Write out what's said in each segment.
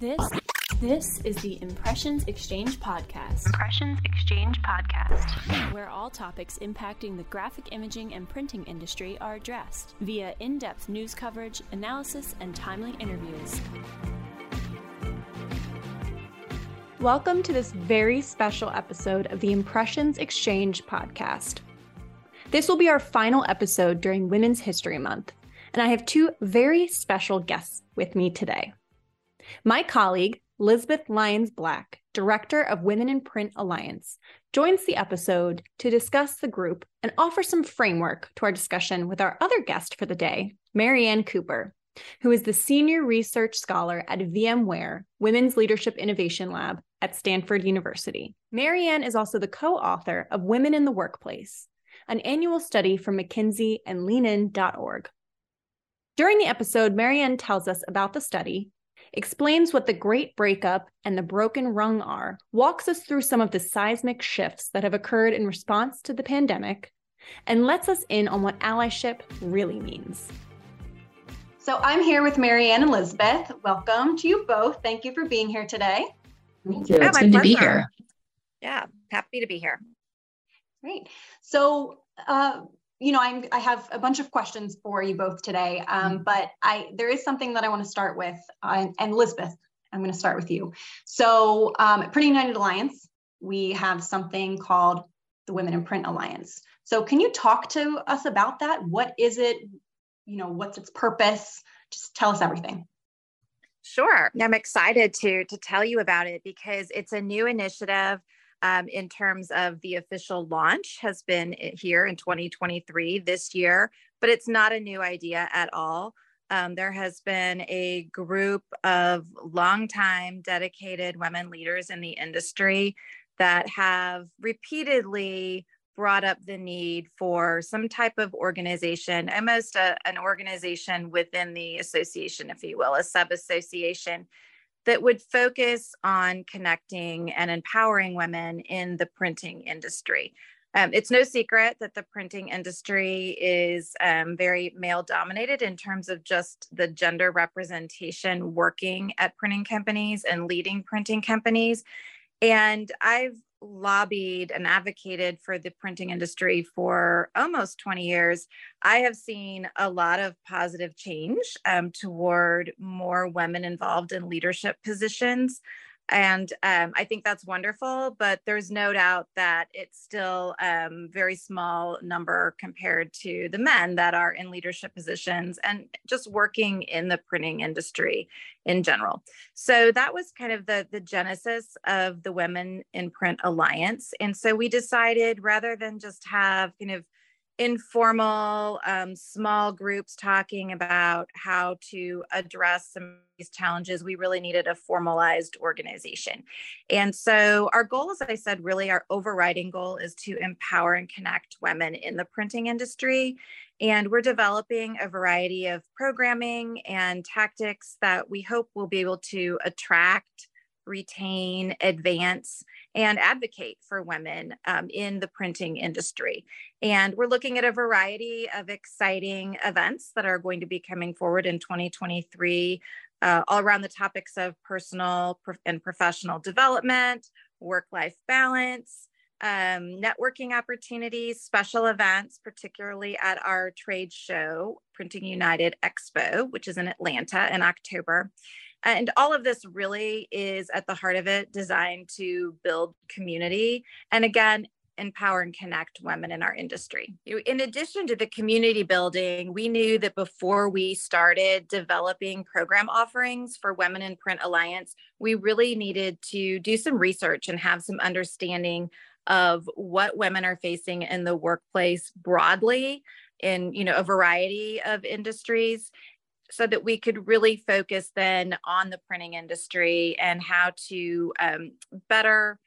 This this is the Impressions Exchange podcast. Impressions Exchange podcast, where all topics impacting the graphic imaging and printing industry are addressed via in-depth news coverage, analysis, and timely interviews. Welcome to this very special episode of the Impressions Exchange podcast. This will be our final episode during Women's History Month, and I have two very special guests with me today. My colleague, Lisbeth Lyons Black, Director of Women in Print Alliance, joins the episode to discuss the group and offer some framework to our discussion with our other guest for the day, Marianne Cooper, who is the Senior Research Scholar at VMware Women's Leadership Innovation Lab at Stanford University. Marianne is also the co author of Women in the Workplace, an annual study from McKinsey and leanin.org. During the episode, Marianne tells us about the study, explains what the Great Breakup and the Broken Rung are, walks us through some of the seismic shifts that have occurred in response to the pandemic, and lets us in on what allyship really means. So I'm here with Marianne and Lisbeth. Welcome to you both. Thank you for being here today. Thank you. Yeah, it's good pleasure. to be here. Yeah, happy to be here. Great. So, uh, you know, I'm, I have a bunch of questions for you both today, um, mm-hmm. but I there is something that I want to start with, uh, and Lisbeth, I'm going to start with you. So, um, at Printing United Alliance, we have something called the Women in Print Alliance. So, can you talk to us about that? What is it? You know, what's its purpose? Just tell us everything. Sure. I'm excited to to tell you about it because it's a new initiative um, in terms of the official launch has been here in 2023 this year, but it's not a new idea at all. Um, there has been a group of longtime dedicated women leaders in the industry that have repeatedly brought up the need for some type of organization, almost a, an organization within the association, if you will, a sub association that would focus on connecting and empowering women in the printing industry. Um, it's no secret that the printing industry is um, very male dominated in terms of just the gender representation working at printing companies and leading printing companies. And I've lobbied and advocated for the printing industry for almost 20 years, I have seen a lot of positive change um, toward more women involved in leadership positions and um, i think that's wonderful but there's no doubt that it's still um, very small number compared to the men that are in leadership positions and just working in the printing industry in general. So that was kind of the the genesis of the women in print alliance. And so we decided rather than just have kind of informal um, small groups talking about how to address some of these challenges we really needed a formalized organization. And so our goal as i said really our overriding goal is to empower and connect women in the printing industry. And we're developing a variety of programming and tactics that we hope will be able to attract retain, advance, and advocate for women um, in the printing industry. And we're looking at a variety of exciting events that are going to be coming forward in 2023, uh, all around the topics of personal and professional development, work life balance. Um, networking opportunities, special events, particularly at our trade show, Printing United Expo, which is in Atlanta in October. And all of this really is at the heart of it designed to build community. And again, empower and connect women in our industry. In addition to the community building, we knew that before we started developing program offerings for Women in Print Alliance, we really needed to do some research and have some understanding of what women are facing in the workplace broadly in you know a variety of industries so that we could really focus then on the printing industry and how to um, better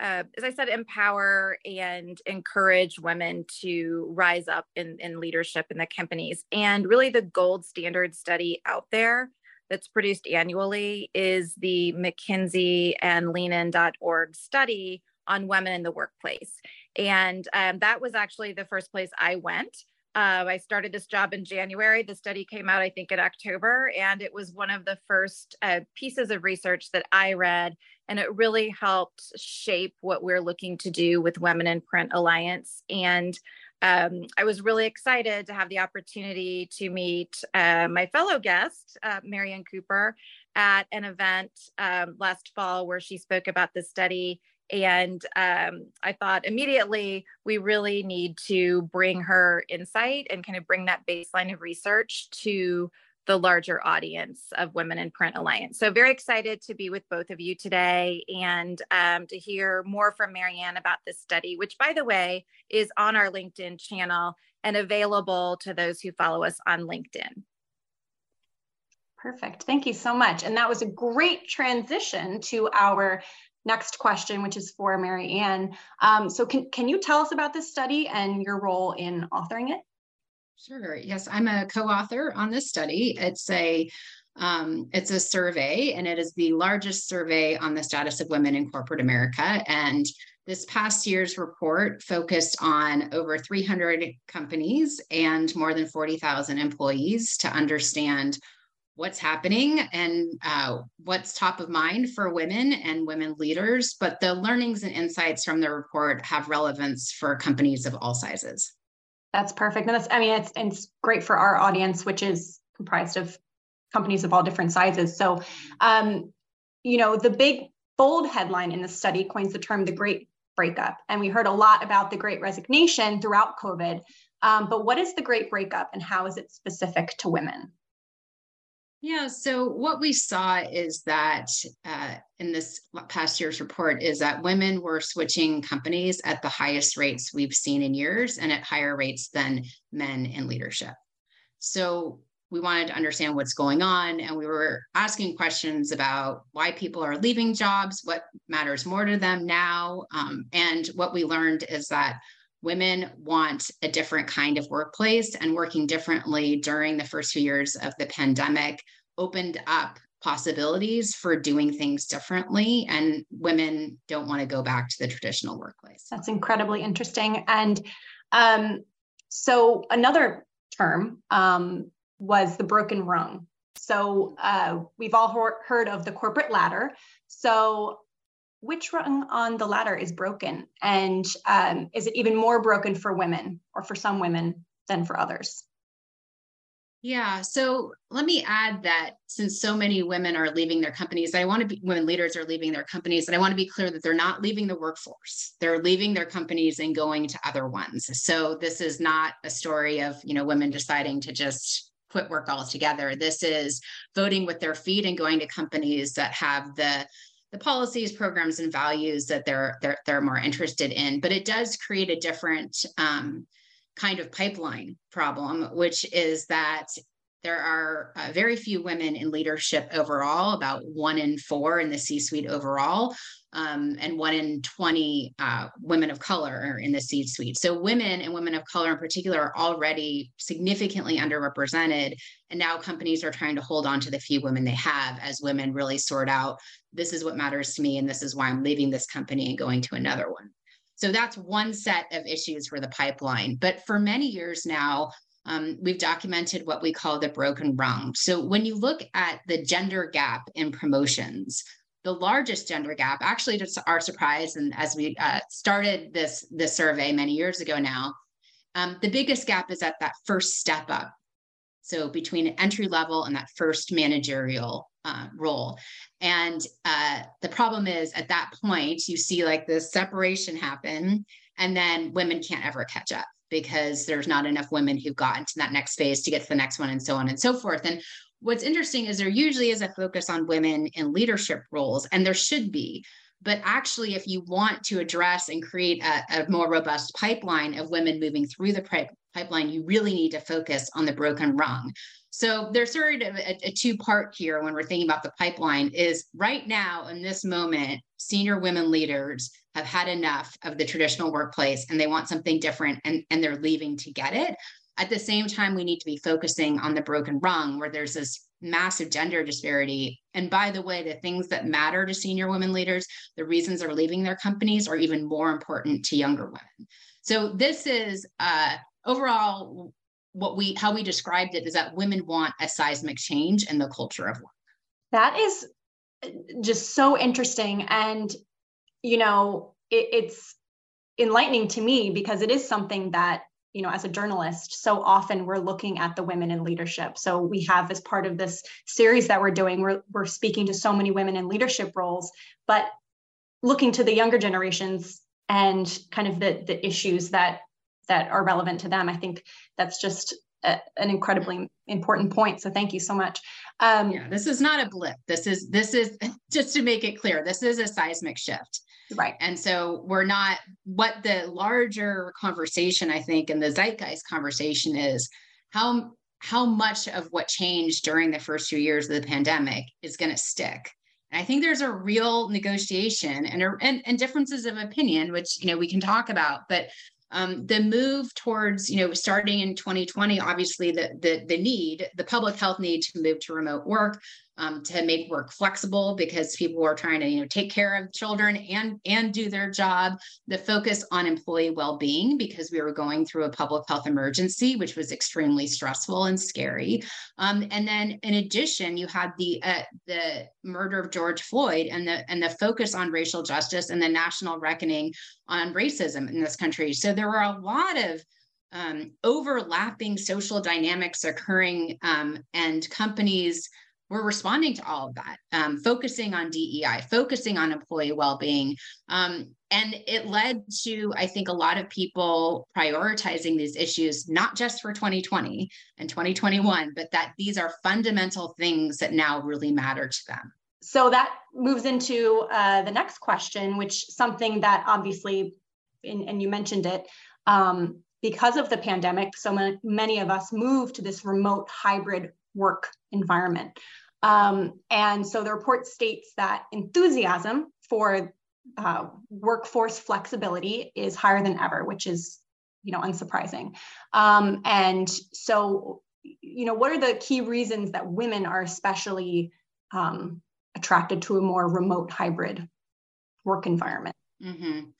uh, as I said, empower and encourage women to rise up in, in leadership in the companies. And really, the gold standard study out there that's produced annually is the McKinsey and leanin.org study on women in the workplace. And um, that was actually the first place I went Uh, I started this job in January. The study came out, I think, in October, and it was one of the first uh, pieces of research that I read. And it really helped shape what we're looking to do with Women in Print Alliance. And um, I was really excited to have the opportunity to meet uh, my fellow guest, uh, Marianne Cooper, at an event um, last fall where she spoke about the study and um, I thought immediately we really need to bring her insight and kind of bring that baseline of research to the larger audience of Women in Print Alliance. So, very excited to be with both of you today and um, to hear more from Marianne about this study, which, by the way, is on our LinkedIn channel and available to those who follow us on LinkedIn. Perfect. Thank you so much. And that was a great transition to our next question, which is for Marianne. Um, so can, can you tell us about this study and your role in authoring it? Sure. Yes, I'm a co-author on this study. It's a um, it's a survey, and it is the largest survey on the status of women in corporate America. And this past year's report focused on over 300 companies and more than 40,000 employees to understand what's happening and uh, what's top of mind for women and women leaders. But the learnings and insights from the report have relevance for companies of all sizes. That's perfect. And that's, I mean, it's, it's great for our audience, which is comprised of companies of all different sizes. So, um, you know, the big bold headline in the study coins the term the great breakup. And we heard a lot about the great resignation throughout COVID. Um, but what is the great breakup and how is it specific to women? Yeah, so what we saw is that uh, in this past year's report is that women were switching companies at the highest rates we've seen in years and at higher rates than men in leadership. So we wanted to understand what's going on and we were asking questions about why people are leaving jobs, what matters more to them now. Um, and what we learned is that women want a different kind of workplace and working differently during the first few years of the pandemic opened up possibilities for doing things differently and women don't want to go back to the traditional workplace. That's incredibly interesting and um, so another term um, was the broken rung. So uh, we've all heard of the corporate ladder. So which rung on the ladder is broken and um, is it even more broken for women or for some women than for others yeah. So let me add that since so many women are leaving their companies, I want to be women leaders are leaving their companies, and I want to be clear that they're not leaving the workforce. They're leaving their companies and going to other ones. So this is not a story of, you know, women deciding to just quit work altogether. This is voting with their feet and going to companies that have the the policies, programs, and values that they're they're they're more interested in. But it does create a different um, kind of pipeline problem, which is that there are uh, very few women in leadership overall, about one in four in the C suite overall, um, and one in 20 uh, women of color are in the C suite. So, women and women of color in particular are already significantly underrepresented. And now companies are trying to hold on to the few women they have as women really sort out this is what matters to me, and this is why I'm leaving this company and going to another one. So that's one set of issues for the pipeline. But for many years now, um, we've documented what we call the broken rung. So when you look at the gender gap in promotions, the largest gender gap, actually to our surprise, and as we uh, started this this survey many years ago now, um, the biggest gap is at that first step up. So between entry level and that first managerial uh, role. And uh, the problem is at that point, you see like this separation happen, and then women can't ever catch up because there's not enough women who've gotten to that next phase to get to the next one, and so on and so forth. And what's interesting is there usually is a focus on women in leadership roles, and there should be. But actually, if you want to address and create a, a more robust pipeline of women moving through the pipeline, you really need to focus on the broken rung. So there's sort of a, a two part here when we're thinking about the pipeline is right now in this moment, senior women leaders have had enough of the traditional workplace and they want something different and, and they're leaving to get it. At the same time, we need to be focusing on the broken rung where there's this massive gender disparity. And by the way, the things that matter to senior women leaders, the reasons they're leaving their companies are even more important to younger women. So this is uh, overall what we how we described it is that women want a seismic change in the culture of work. That is uh, just so interesting, and you know, it, it's enlightening to me because it is something that you know as a journalist so often we're looking at the women in leadership. So we have as part of this series that we're doing we're, we're speaking to so many women in leadership roles but looking to the younger generations and kind of the the issues that that are relevant to them. I think that's just a, an incredibly important point so thank you so much. Um, yeah this is not a blip. This is this is just to make it clear this is a seismic shift Right. And so we're not what the larger conversation, I think, and the zeitgeist conversation is how how much of what changed during the first few years of the pandemic is going to stick. And I think there's a real negotiation and, and and differences of opinion, which you know we can talk about, but um, the move towards you know starting in 2020 obviously the, the the need the public health need to move to remote work um, to make work flexible because people are trying to you know take care of children and and do their job. The focus on employee well-being because we were going through a public health emergency which was extremely stressful and scary. Um, and then in addition you had the uh, the murder of george floyd and the and the focus on racial justice and the national reckoning on racism in this country. So there were a lot of um, overlapping social dynamics occurring um, and companies we're responding to all of that, um, focusing on DEI, focusing on employee well-being, um, and it led to I think a lot of people prioritizing these issues not just for 2020 and 2021, but that these are fundamental things that now really matter to them. So that moves into uh, the next question, which something that obviously, in, and you mentioned it, um, because of the pandemic, so many of us moved to this remote hybrid work environment. Um, and so the report states that enthusiasm for uh, workforce flexibility is higher than ever, which is, you know, unsurprising. Um, and so, you know, what are the key reasons that women are especially um, attracted to a more remote hybrid work environment? Mm-hmm.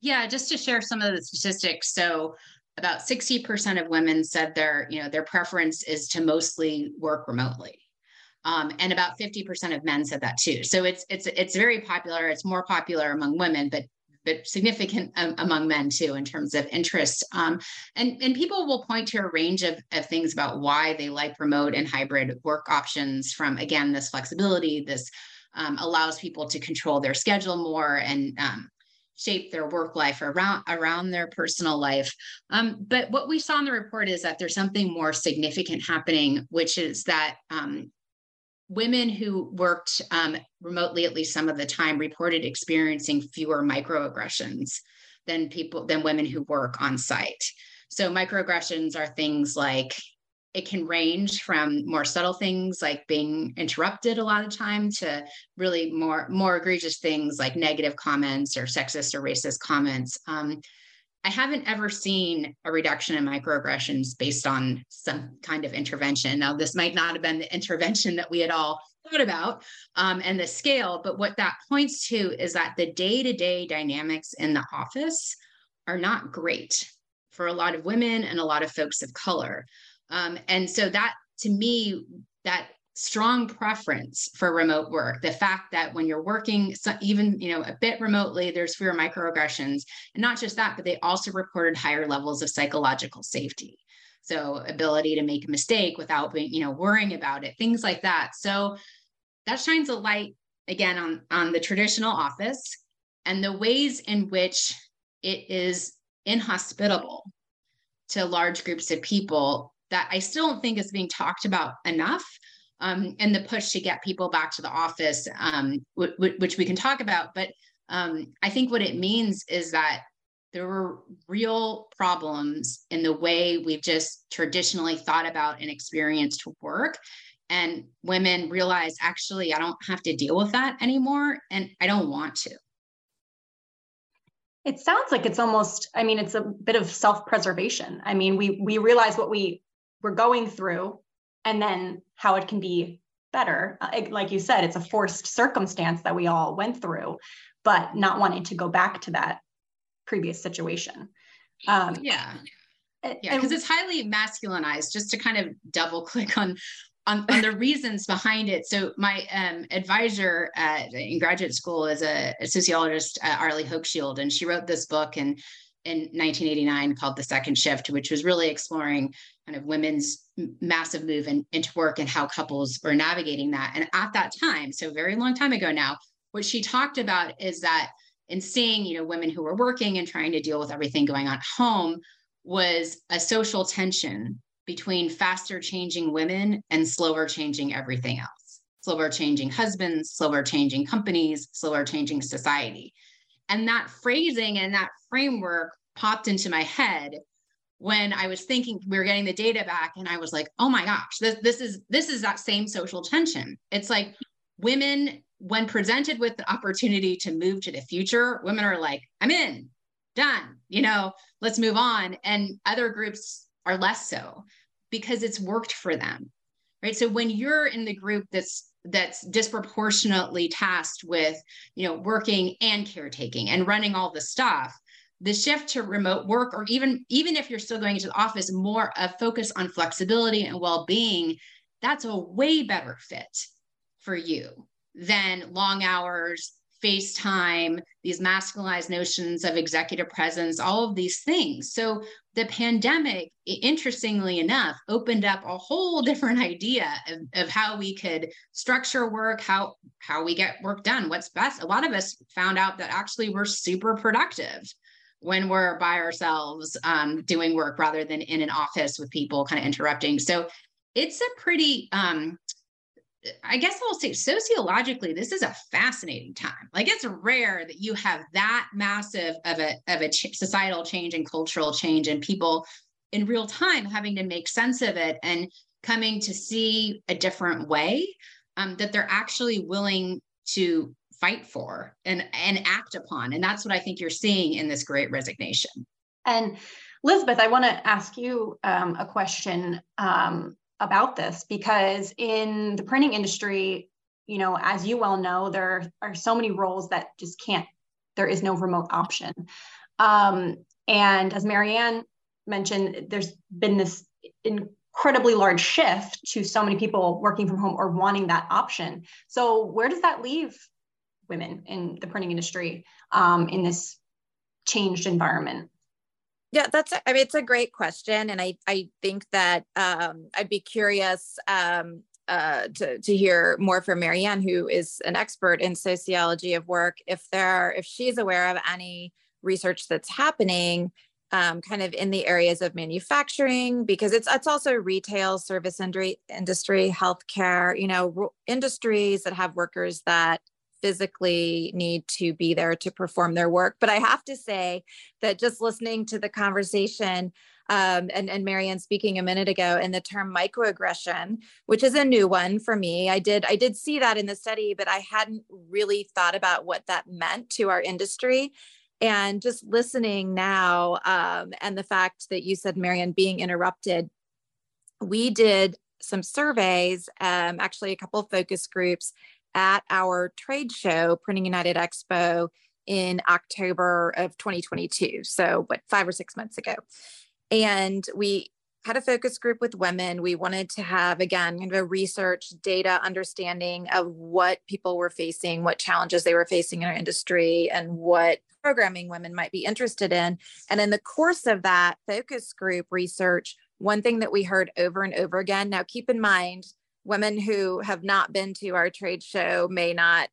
Yeah, just to share some of the statistics. So about 60% of women said their, you know, their preference is to mostly work remotely. Um, and about 50% of men said that too. So it's it's it's very popular. It's more popular among women, but but significant um, among men too in terms of interest. Um, and and people will point to a range of, of things about why they like remote and hybrid work options. From again, this flexibility, this um, allows people to control their schedule more and um, shape their work life around around their personal life. Um, but what we saw in the report is that there's something more significant happening, which is that um, women who worked um, remotely at least some of the time reported experiencing fewer microaggressions than people than women who work on site. So microaggressions are things like it can range from more subtle things like being interrupted a lot of time to really more more egregious things like negative comments or sexist or racist comments. Um, i haven't ever seen a reduction in microaggressions based on some kind of intervention. Now this might not have been the intervention that we had all thought about um, and the scale but what that points to is that the day-to-day dynamics in the office are not great for a lot of women and a lot of folks of color um, and so that to me, that strong preference for remote work the fact that when you're working even you know a bit remotely there's fewer microaggressions and not just that but they also reported higher levels of psychological safety. So ability to make a mistake without being you know worrying about it things like that. So that shines a light again on on the traditional office and the ways in which it is inhospitable to large groups of people that I still don't think is being talked about enough. Um, and the push to get people back to the office, um, w- w- which we can talk about. But um, I think what it means is that there were real problems in the way we've just traditionally thought about and experienced work. And women realize actually, I don't have to deal with that anymore. And I don't want to. It sounds like it's almost, I mean, it's a bit of self-preservation. I mean, we we realize what we we're going through and then how it can be better. Uh, like you said, it's a forced circumstance that we all went through, but not wanting to go back to that previous situation. Um, yeah. yeah because it's highly masculinized just to kind of double click on on, on the reasons behind it so my um, advisor at, in graduate school is a, a sociologist uh, arlie hochschild and she wrote this book in in 1989 called the second shift which was really exploring kind of women's massive move in, into work and how couples were navigating that. And at that time so very long time ago now what she talked about is that in seeing you know women who were working and trying to deal with everything going on at home was a social tension between faster changing women and slower changing everything else. Slower changing husbands slower changing companies slower changing society. And that phrasing and that framework popped into my head when I was thinking we were getting the data back and I was like, oh my gosh, this, this is this is that same social tension. It's like women, when presented with the opportunity to move to the future, women are like, I'm in, done, you know, let's move on. And other groups are less so because it's worked for them. Right. So when you're in the group that's that's disproportionately tasked with, you know, working and caretaking and running all the stuff, the shift to remote work or even even if you're still going into the office more a focus on flexibility and well-being that's a way better fit for you than long hours FaceTime, these masculinized notions of executive presence, all of these things. So the pandemic, interestingly enough, opened up a whole different idea of, of how we could structure work, how how we get work done, what's best. A lot of us found out that actually we're super productive when we're by ourselves um, doing work rather than in an office with people kind of interrupting. So it's a pretty, um, I guess I'll say sociologically, this is a fascinating time. Like it's rare that you have that massive of a of a ch- societal change and cultural change, and people in real time having to make sense of it and coming to see a different way um, that they're actually willing to fight for and and act upon. And that's what i think you're seeing in this great resignation. And lisbeth i want to ask you um, a question um, about this because in the printing industry you know as you well know there are so many roles that just can't there is no remote option. Um, and as marianne mentioned there's been this incredibly large shift to so many people working from home or wanting that option. So where does that leave women in the printing industry um, in this changed environment? Yeah, that's, I mean, it's a great question. And I, I think that um, I'd be curious um, uh, to, to hear more from Marianne, who is an expert in sociology of work, if there, if she's aware of any research that's happening um, kind of in the areas of manufacturing because it's it's also retail service industry industry healthcare you know industries that have workers that physically need to be there to perform their work. But I have to say that just listening to the conversation um, and, and Marianne speaking a minute ago, and the term microaggression, which is a new one for me. I did I did see that in the study, but I hadn't really thought about what that meant to our industry. And just listening now, um, and the fact that you said, Marianne, being interrupted, we did some surveys, um, actually a couple focus groups, at our trade show, Printing United Expo, in October of 2022. So, what, five or six months ago. And we had a focus group with women. We wanted to have, again, kind of a research data understanding of what people were facing, what challenges they were facing in our industry, and what programming women might be interested in. And in the course of that focus group research, one thing that we heard over and over again now, keep in mind, women who have not been to our trade show may not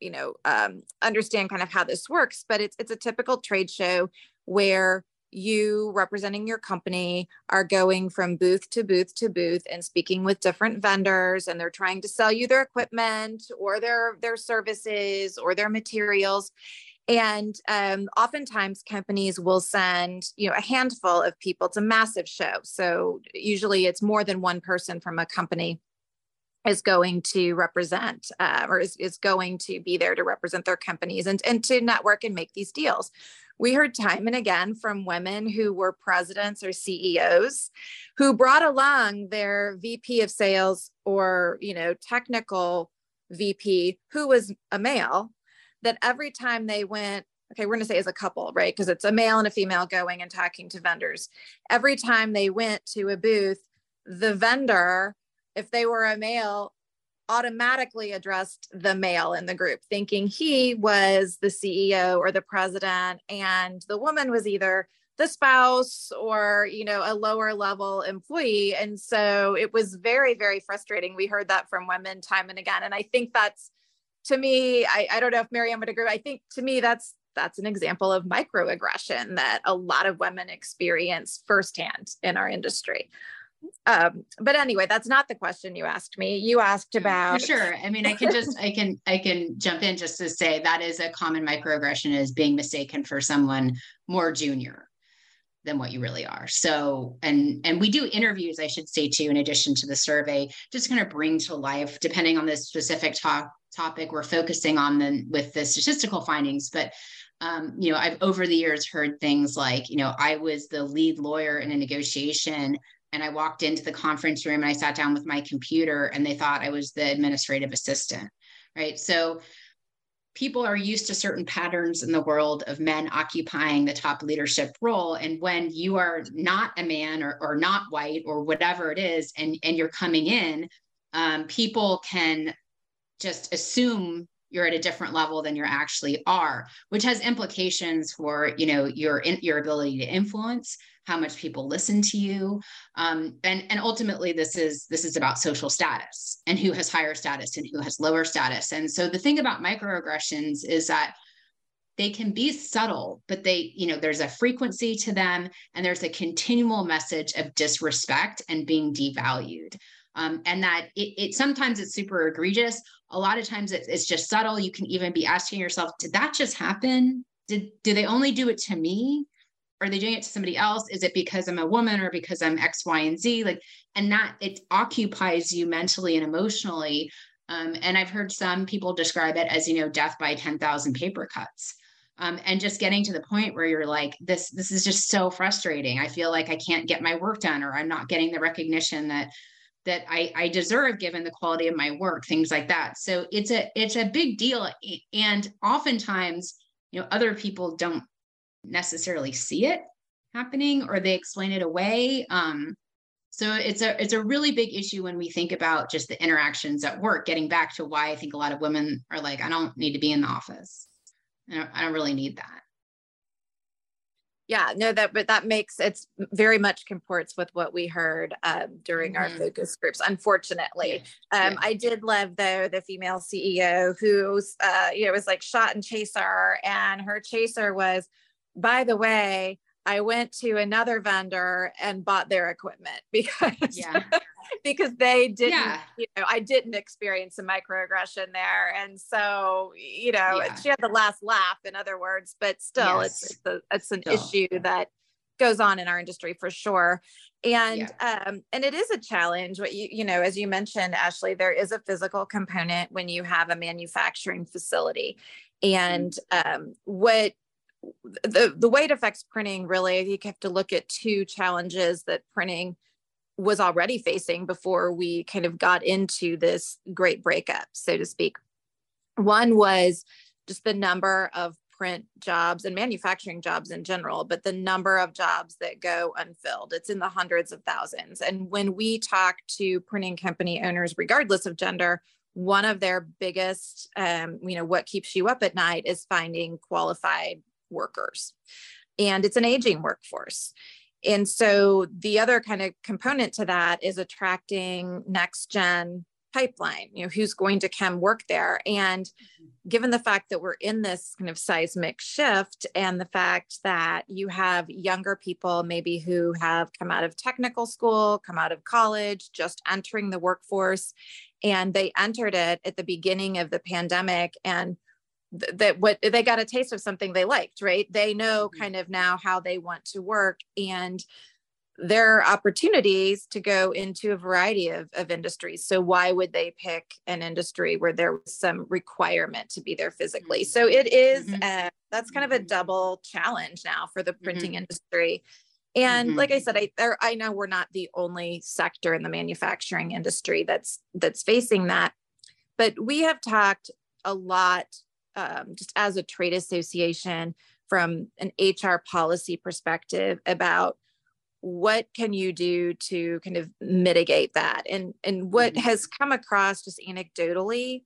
you know um, understand kind of how this works but it's it's a typical trade show where you representing your company are going from booth to booth to booth and speaking with different vendors and they're trying to sell you their equipment or their their services or their materials. And um, oftentimes companies will send you know a handful of people it's a massive show so usually it's more than one person from a company is going to represent uh, or is, is going to be there to represent their companies and, and to network and make these deals. We heard time and again from women who were presidents or CEOs who brought along their VP of sales or, you know, technical VP who was a male that every time they went okay, we're going to say as a couple, right? Because it's a male and a female going and talking to vendors. Every time they went to a booth, the vendor, if they were a male, automatically addressed the male in the group, thinking he was the CEO or the president, and the woman was either the spouse or you know a lower level employee. And so it was very very frustrating. We heard that from women time and again. And i think that's to me i, I don't know if miriam would agree i think to me that's that's an example of microaggression that a lot of women experience firsthand in our industry um, but anyway that's not the question you asked me you asked about for sure i mean i can just i can i can jump in just to say that is a common microaggression is being mistaken for someone more junior than what you really are. So, and and we do interviews, I should say too, in addition to the survey, just kind of bring to life, depending on the specific talk topic we're focusing on then with the statistical findings. But um, you know, I've over the years heard things like, you know, I was the lead lawyer in a negotiation and I walked into the conference room and I sat down with my computer and they thought I was the administrative assistant. Right. So people are used to certain patterns in the world of men occupying the top leadership role and when you are not a man or, or not white or whatever it is and and you're coming in um, people can just assume you're at a different level than you actually are which has implications for you know your in, your ability to influence how much people listen to you. Um, and and ultimately this is this is about social status and who has higher status and who has lower status. And so the thing about microaggressions is that they can be subtle but they you know there's a frequency to them and there's a continual message of disrespect and being devalued um, and that it, it, sometimes it's super egregious. A lot of times it, it's just subtle. You can even be asking yourself did that just happen? Did do they only do it to me? Are they doing it to somebody else? Is it because i'm a woman or because i'm x y and z? Like and that it occupies you mentally and emotionally. Um, and i've heard some people describe it as you know death by 10000 paper cuts. Um, and just getting to the point where you're like this this is just so frustrating. I feel like i can't get my work done or i'm not getting the recognition that that I, I deserve given the quality of my work things like that. So it's a it's a big deal and oftentimes you know other people don't necessarily see it happening or they explain it away um, so it's a it's a really big issue when we think about just the interactions at work getting back to why i think a lot of women are like i don't need to be in the office. I don't, I don't really need that yeah no that but that makes it's very much comports with what we heard um, during mm-hmm. our focus groups unfortunately yeah. Um, yeah. i did love though the female ceo who's uh, you know was like shot and chaser and her chaser was by the way, I went to another vendor and bought their equipment because yeah. because they didn't, yeah. you know, I didn't experience a microaggression there. And so, you know, yeah. she had the last laugh, in other words, but still yes. it's it's, a, it's an still. issue that goes on in our industry for sure. And um, and it is a challenge. What you, you know, as you mentioned, Ashley, there is a physical component when you have a manufacturing facility. And um, what the the way it affects printing really you have to look at two challenges that printing was already facing before we kind of got into this great breakup so to speak. One was just the number of print jobs and manufacturing jobs in general but the number of jobs that go unfilled. It's in the hundreds of thousands. And when we talk to printing company owners regardless of gender one of their biggest um, you know what keeps you up at night is finding qualified workers. And it's an aging workforce. And so the other kind of component to that is attracting next gen pipeline, you know, who's going to come work there. And given the fact that we're in this kind of seismic shift and the fact that you have younger people maybe who have come out of technical school, come out of college, just entering the workforce, and they entered it at the beginning of the pandemic and that what they got a taste of something they liked right they know mm-hmm. kind of now how they want to work and there are opportunities to go into a variety of, of industries so why would they pick an industry where there was some requirement to be there physically so it is, mm-hmm. uh, that's kind of a mm-hmm. double challenge now for the printing mm-hmm. industry and mm-hmm. like i said I, there, I know we're not the only sector in the manufacturing industry that's that's facing that but we have talked a lot um, just as a trade association from an hr policy perspective about what can you do to kind of mitigate that and and what mm-hmm. has come across just anecdotally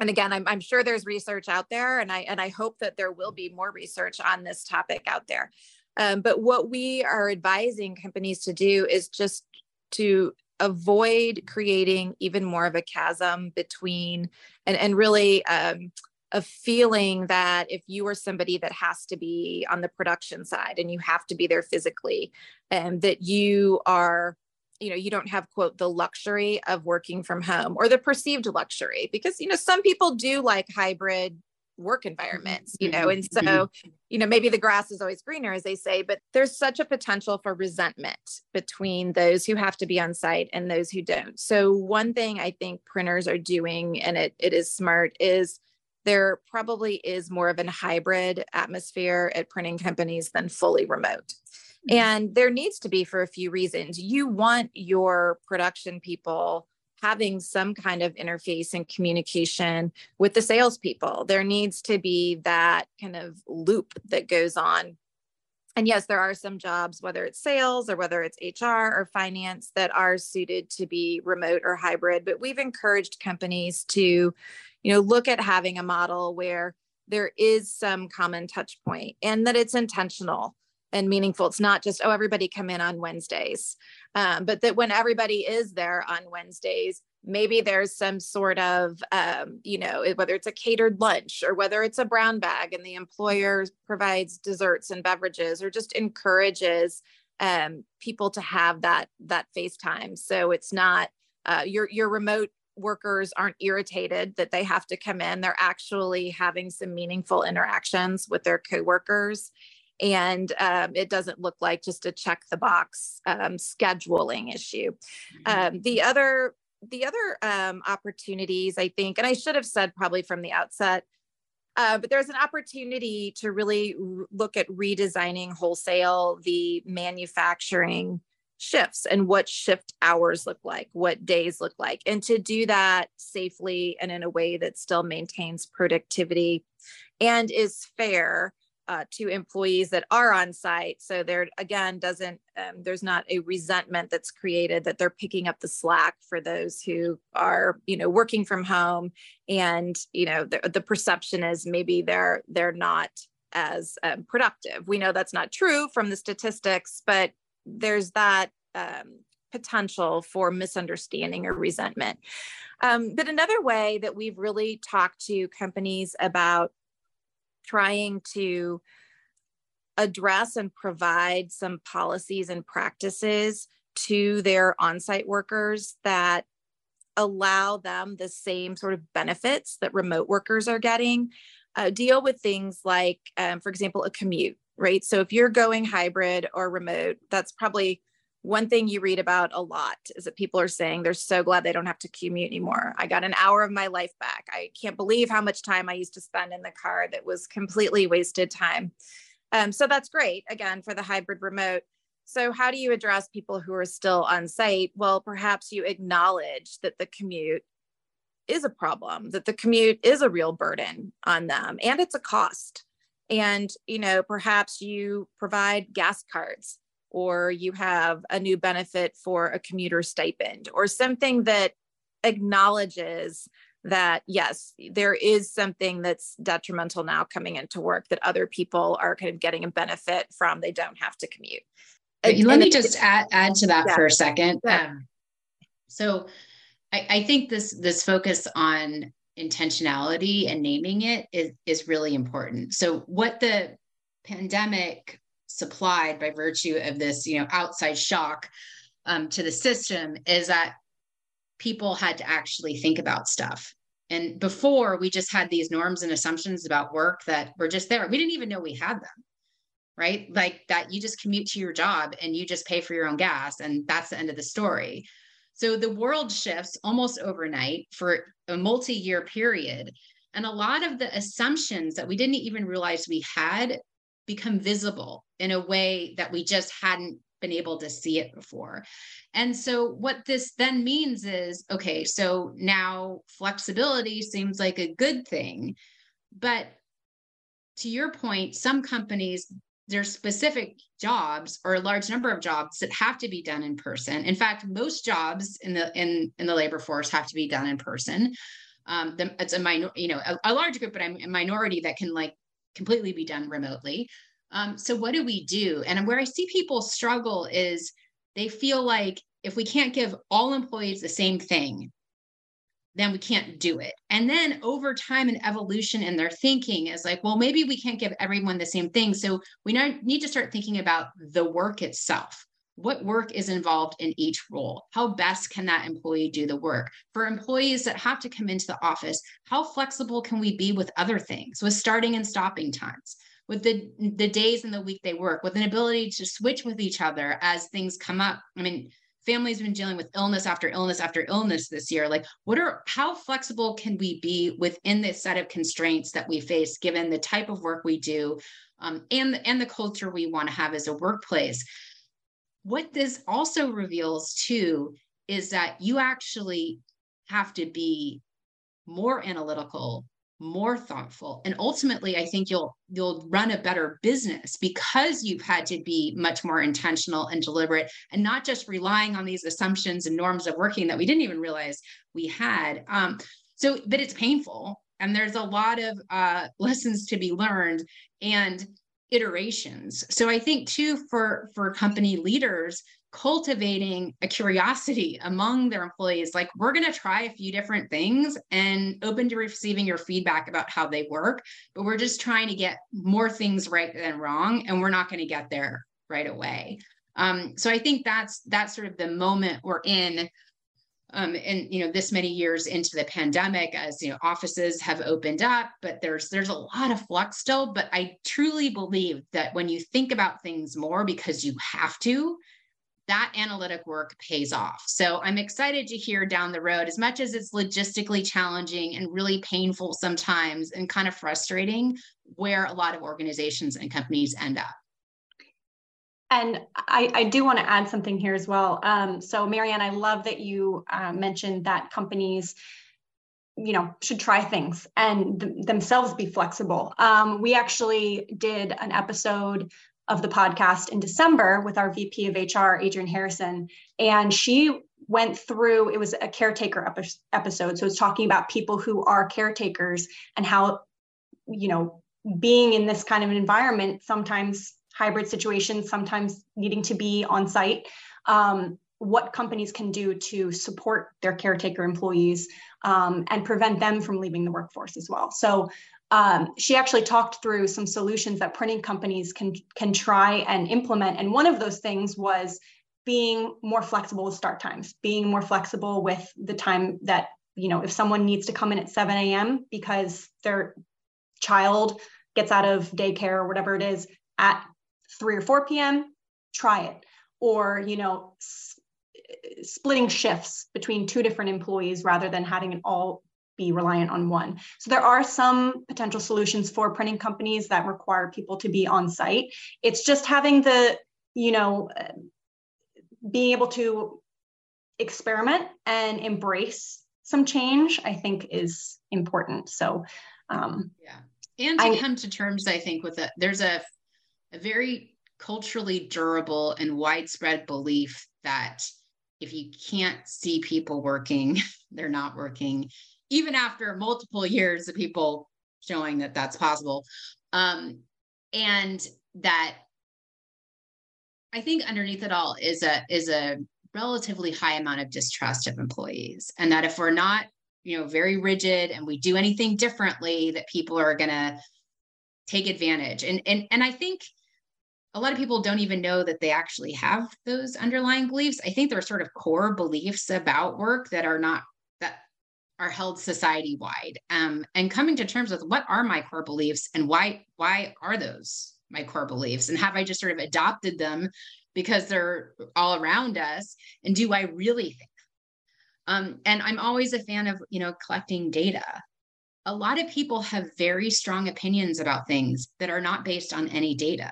and again I'm, I'm sure there's research out there and i and i hope that there will be more research on this topic out there um, but what we are advising companies to do is just to avoid creating even more of a chasm between and and really um, a feeling that if you are somebody that has to be on the production side and you have to be there physically and that you are you know you don't have quote the luxury of working from home or the perceived luxury because you know some people do like hybrid work environments you know and so mm-hmm. you know maybe the grass is always greener as they say but there's such a potential for resentment between those who have to be on site and those who don't so one thing i think printers are doing and it, it is smart is there probably is more of an hybrid atmosphere at printing companies than fully remote mm-hmm. and there needs to be for a few reasons you want your production people having some kind of interface and communication with the salespeople. There needs to be that kind of loop that goes on. And yes, there are some jobs, whether it's sales or whether it's HR or finance, that are suited to be remote or hybrid. But we've encouraged companies to, you know, look at having a model where there is some common touch point and that it's intentional and meaningful. It's not just, oh, everybody come in on Wednesdays, um, but that when everybody is there on Wednesdays, maybe there's some sort of, um, you know, whether it's a catered lunch or whether it's a brown bag and the employer provides desserts and beverages or just encourages um, people to have that that FaceTime. So it's not uh, your your remote workers aren't irritated that they have to come in. They're actually having some meaningful interactions with their coworkers and um, it doesn't look like just a check the box um, scheduling issue. Mm-hmm. Um, the other the other um, opportunities, I think, and I should have said probably from the outset, uh, but there's an opportunity to really r- look at redesigning wholesale the manufacturing shifts and what shift hours look like, what days look like, and to do that safely and in a way that still maintains productivity and is fair uh, to employees that are on site. So there again doesn't um, there's not a resentment that's created that they're picking up the slack for those who are you know working from home, and you know the, the perception is maybe they're they're not as um, productive. We know that's not true from the statistics, but there's that um, potential for misunderstanding or resentment. Um, but another way that we've really talked to companies about trying to address and provide some policies and practices to their on-site workers that allow them the same sort of benefits that remote workers are getting. Uh, deal with things like um, for example a commute right? So if you're going hybrid or remote that's probably one thing you read about a lot is that people are saying they're so glad they don't have to commute anymore. I got an hour of my life back. I can't believe how much time I used to spend in the car that was completely wasted time. Um, so that's great, again, for the hybrid remote. So, how do you address people who are still on site? Well, perhaps you acknowledge that the commute is a problem, that the commute is a real burden on them, and it's a cost. And, you know, perhaps you provide gas cards or you have a new benefit for a commuter stipend or something that acknowledges that yes there is something that's detrimental now coming into work that other people are kind of getting a benefit from they don't have to commute and, let and me just add, add to that yeah. for a second yeah. um, so I, I think this this focus on intentionality and naming it is is really important so what the pandemic supplied by virtue of this, you know, outside shock um, to the system is that people had to actually think about stuff. And before we just had these norms and assumptions about work that were just there. We didn't even know we had them, right? Like that you just commute to your job and you just pay for your own gas, and that's the end of the story. So the world shifts almost overnight for a multi year period. And a lot of the assumptions that we didn't even realize we had become visible in a way that we just hadn't been able to see it before. And so, what this then means is okay, so now flexibility seems like a good thing. but to your point, some companies there's specific jobs or a large number of jobs that have to be done in person. In fact, most jobs in the in in the labor force have to be done in person. Um, the, it's a minor, you know, a, a, large group, but I'm a minority that can like completely be done remotely. Um, so what do we do? And where I see people struggle is they feel like if we can't give all employees the same thing, then we can't do it. And then over time and evolution in their thinking is like, well, maybe we can't give everyone the same thing. So we need to start thinking about the work itself. What work is involved in each role? How best can that employee do the work? For employees that have to come into the office, how flexible can we be with other things, with starting and stopping times? with the the days in the week they work with an ability to switch with each other as things come up i mean families have been dealing with illness after illness after illness this year like what are how flexible can we be within this set of constraints that we face given the type of work we do um, and and the culture we want to have as a workplace what this also reveals too is that you actually have to be more analytical more thoughtful and ultimately i think you'll you'll run a better business because you've had to be much more intentional and deliberate and not just relying on these assumptions and norms of working that we didn't even realize we had. Um, so but it's painful and there's a lot of uh, lessons to be learned and iterations. So i think too for for company leaders cultivating a curiosity among their employees like we're going to try a few different things and open to receiving your feedback about how they work but we're just trying to get more things right than wrong and we're not going to get there right away. Um, so i think that's that's sort of the moment we're in um, and you know this many years into the pandemic as you know offices have opened up but there's there's a lot of flux still but i truly believe that when you think about things more because you have to that analytic work pays off. So I'm excited to hear down the road, as much as it's logistically challenging and really painful sometimes and kind of frustrating, where a lot of organizations and companies end up. And I, I do want to add something here as well. Um, so, Marianne, I love that you uh, mentioned that companies you know should try things and th- themselves be flexible um, we actually did an episode of the podcast in December with our VP of HR, Adrienne Harrison. And she went through, it was a caretaker epi- episode. So it's talking about people who are caretakers and how, you know, being in this kind of an environment, sometimes hybrid situations, sometimes needing to be on site, um, what companies can do to support their caretaker employees um, and prevent them from leaving the workforce as well. So um, she actually talked through some solutions that printing companies can can try and implement. And one of those things was being more flexible with start times, being more flexible with the time that you know if someone needs to come in at 7 a.m. because their child gets out of daycare or whatever it is at 3 or 4 p.m. Try it, or you know. S- splitting shifts between two different employees rather than having it all be reliant on one. So there are some potential solutions for printing companies that require people to be on site. It's just having the, you know, uh, being able to experiment and embrace some change, I think is important. So, um, yeah. And to I, come to terms, I think, with it, there's a, a very culturally durable and widespread belief that if you can't see people working, they're not working even after multiple years of people showing that that's possible. Um, and that I think underneath it all is a is a relatively high amount of distrust of employees, and that if we're not, you know, very rigid and we do anything differently, that people are going to take advantage. And and and I think a lot of people don't even know that they actually have those underlying beliefs. I think there are sort of core beliefs about work that are not that are held society wide um, and coming to terms with what are my core beliefs and why why are those my core beliefs? And have i just sort of adopted them because they're all around us? And do i really think? Um, and i'm always a fan of you know collecting data. A lot of people have very strong opinions about things that are not based on any data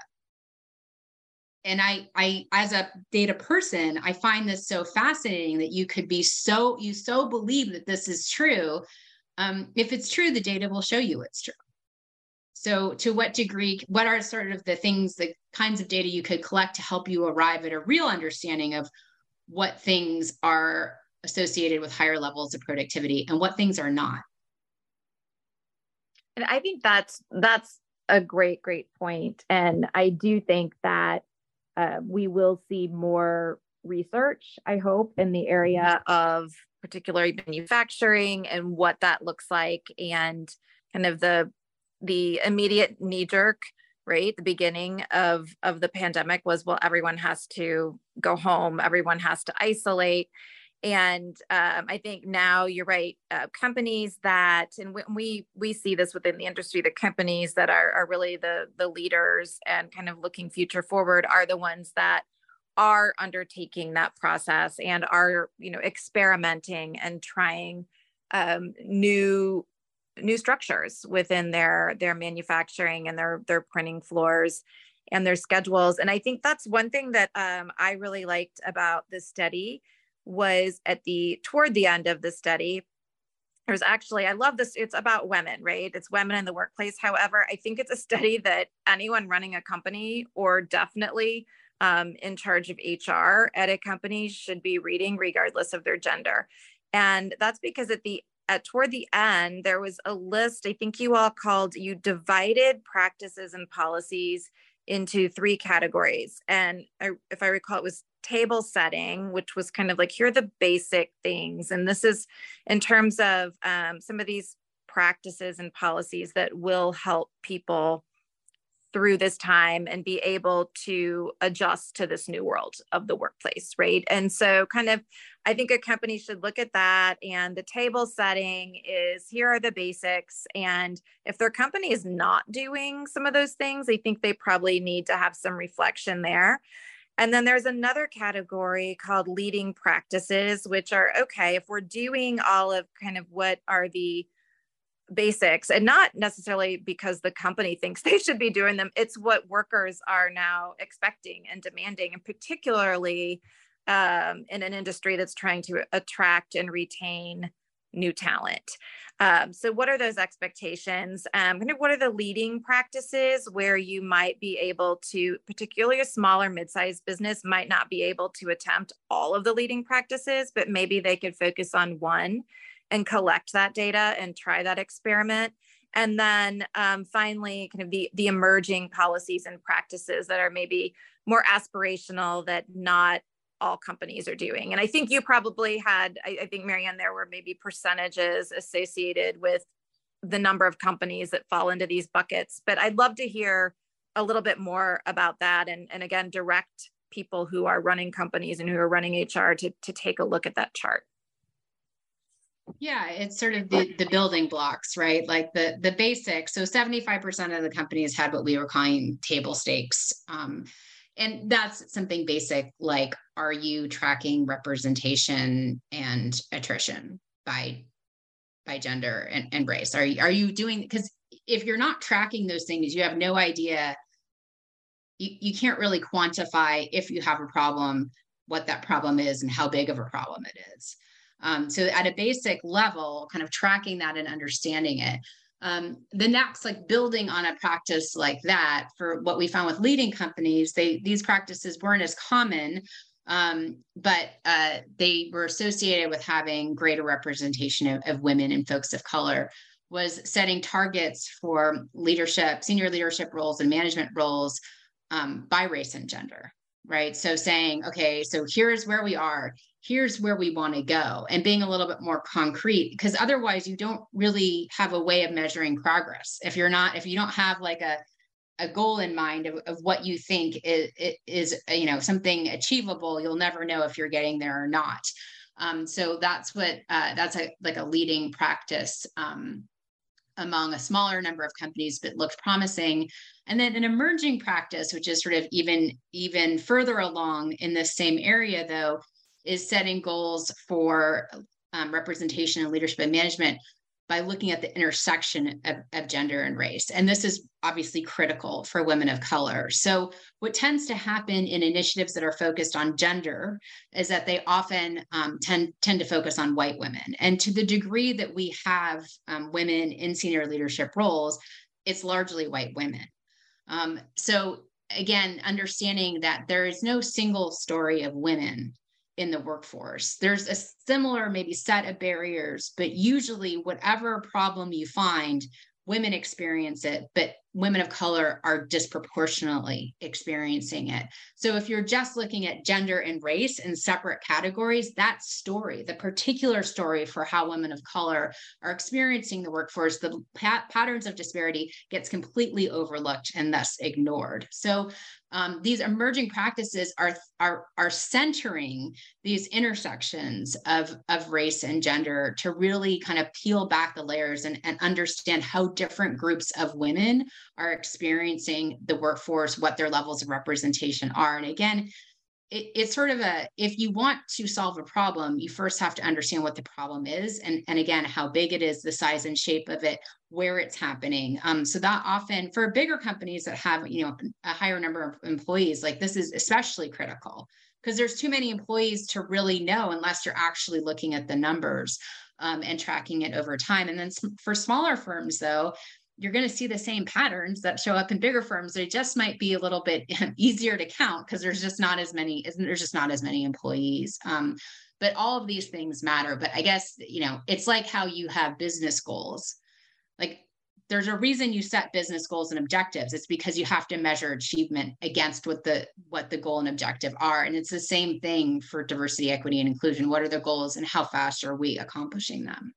and I, I, as a data person, I find this so fascinating that you could be so, you so believe that this is true. Um, if it's true, the data will show you it's true. So, to what degree, what are sort of the things, the kinds of data you could collect to help you arrive at a real understanding of what things are associated with higher levels of productivity and what things are not? And I think that's that's a great, great point. And I do think that uh, we will see more research, I hope, in the area of particularly manufacturing and what that looks like and kind of the the immediate knee jerk right the beginning of of the pandemic was well everyone has to go home. Everyone has to isolate and um, i think now you're right uh, companies that and we we see this within the industry the companies that are, are really the the leaders and kind of looking future forward are the ones that are undertaking that process and are you know experimenting and trying um, new new structures within their their manufacturing and their their printing floors and their schedules. And i think that's one thing that um, i really liked about the study was at the toward the end of the study. There's actually i love this it's about women right? It's women in the workplace. However i think it's a study that anyone running a company or definitely um, in charge of hr at a company should be reading regardless of their gender. And that's because at the at toward the end there was a list i think you all called you divided practices and policies into three categories. And I, if i recall it was table setting which was kind of like here are the basic things and this is in terms of um, some of these practices and policies that will help people through this time and be able to adjust to this new world of the workplace, right? And so, kind of, I think a company should look at that. And the table setting is here are the basics. And if their company is not doing some of those things, I think they probably need to have some reflection there. And then there's another category called leading practices, which are okay, if we're doing all of kind of what are the basics and not necessarily because the company thinks they should be doing them it's what workers are now expecting and demanding and particularly um, in an industry that's trying to attract and retain new talent. Um, so what are those expectations? Um, kind of what are the leading practices where you might be able to particularly a smaller mid-sized business might not be able to attempt all of the leading practices but maybe they could focus on one and collect that data and try that experiment? And then um, finally kind of the the emerging policies and practices that are maybe more aspirational that not all companies are doing and i think you probably had i, I think marianne there were maybe percentages associated with the number of companies that fall into these buckets but i'd love to hear a little bit more about that and, and again direct people who are running companies and who are running hr to, to take a look at that chart yeah, it's sort of the, the building blocks, right? Like the the basics. So 75% of the companies had what we were calling table stakes. Um, and that's something basic like are you tracking representation and attrition by by gender and, and race? Are you are you doing because if you're not tracking those things, you have no idea you, you can't really quantify if you have a problem, what that problem is and how big of a problem it is. Um, so at a basic level, kind of tracking that and understanding it. Um, the next, like building on a practice like that, for what we found with leading companies, they these practices weren't as common, um, but uh, they were associated with having greater representation of, of women and folks of color. Was setting targets for leadership, senior leadership roles, and management roles um, by race and gender right? So saying, okay, so here's where we are, here's where we want to go, and being a little bit more concrete, because otherwise you don't really have a way of measuring progress. If you're not, if you don't have like a a goal in mind of, of what you think is, is, you know, something achievable, you'll never know if you're getting there or not. Um, so that's what uh, that's a, like a leading practice um, among a smaller number of companies, but looked promising. And then an emerging practice, which is sort of even even further along in this same area, though, is setting goals for um, representation and leadership and management by looking at the intersection of, of, gender and race. And this is obviously critical for women of color. So, what tends to happen in initiatives that are focused on gender is that they often um, tend, tend to focus on white women. And to the degree that we have um, women in senior leadership roles, it's largely white women. Um, so again, understanding that there is no single story of women in the workforce. There's a similar maybe set of barriers, but usually whatever problem you find, women experience it, but women of color are disproportionately experiencing it. So if you're just looking at gender and race in separate categories, that story, the particular story for how women of color are experiencing the workforce, the pat- patterns of disparity gets completely overlooked and thus ignored. So um, these emerging practices are, are, are centering these intersections of, of race and gender to really kind of peel back the layers and, and understand how different groups of women are experiencing the workforce, what their levels of representation are. And again, it, it's sort of a if you want to solve a problem you first have to understand what the problem is and and again how big it is the size and shape of it where it's happening um, so that often for bigger companies that have you know a higher number of employees like this is especially critical because there's too many employees to really know unless you're actually looking at the numbers um, and tracking it over time and then for smaller firms though you're going to see the same patterns that show up in bigger firms. They just might be a little bit easier to count because there's just not as many. There's just not as many employees. Um, but all of these things matter. But I guess you know it's like how you have business goals. Like there's a reason you set business goals and objectives. It's because you have to measure achievement against what the what the goal and objective are. And it's the same thing for diversity, equity, and inclusion. What are the goals and how fast are we accomplishing them?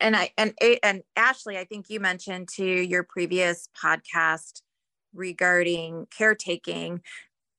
And I and and Ashley, I think you mentioned to your previous podcast regarding caretaking.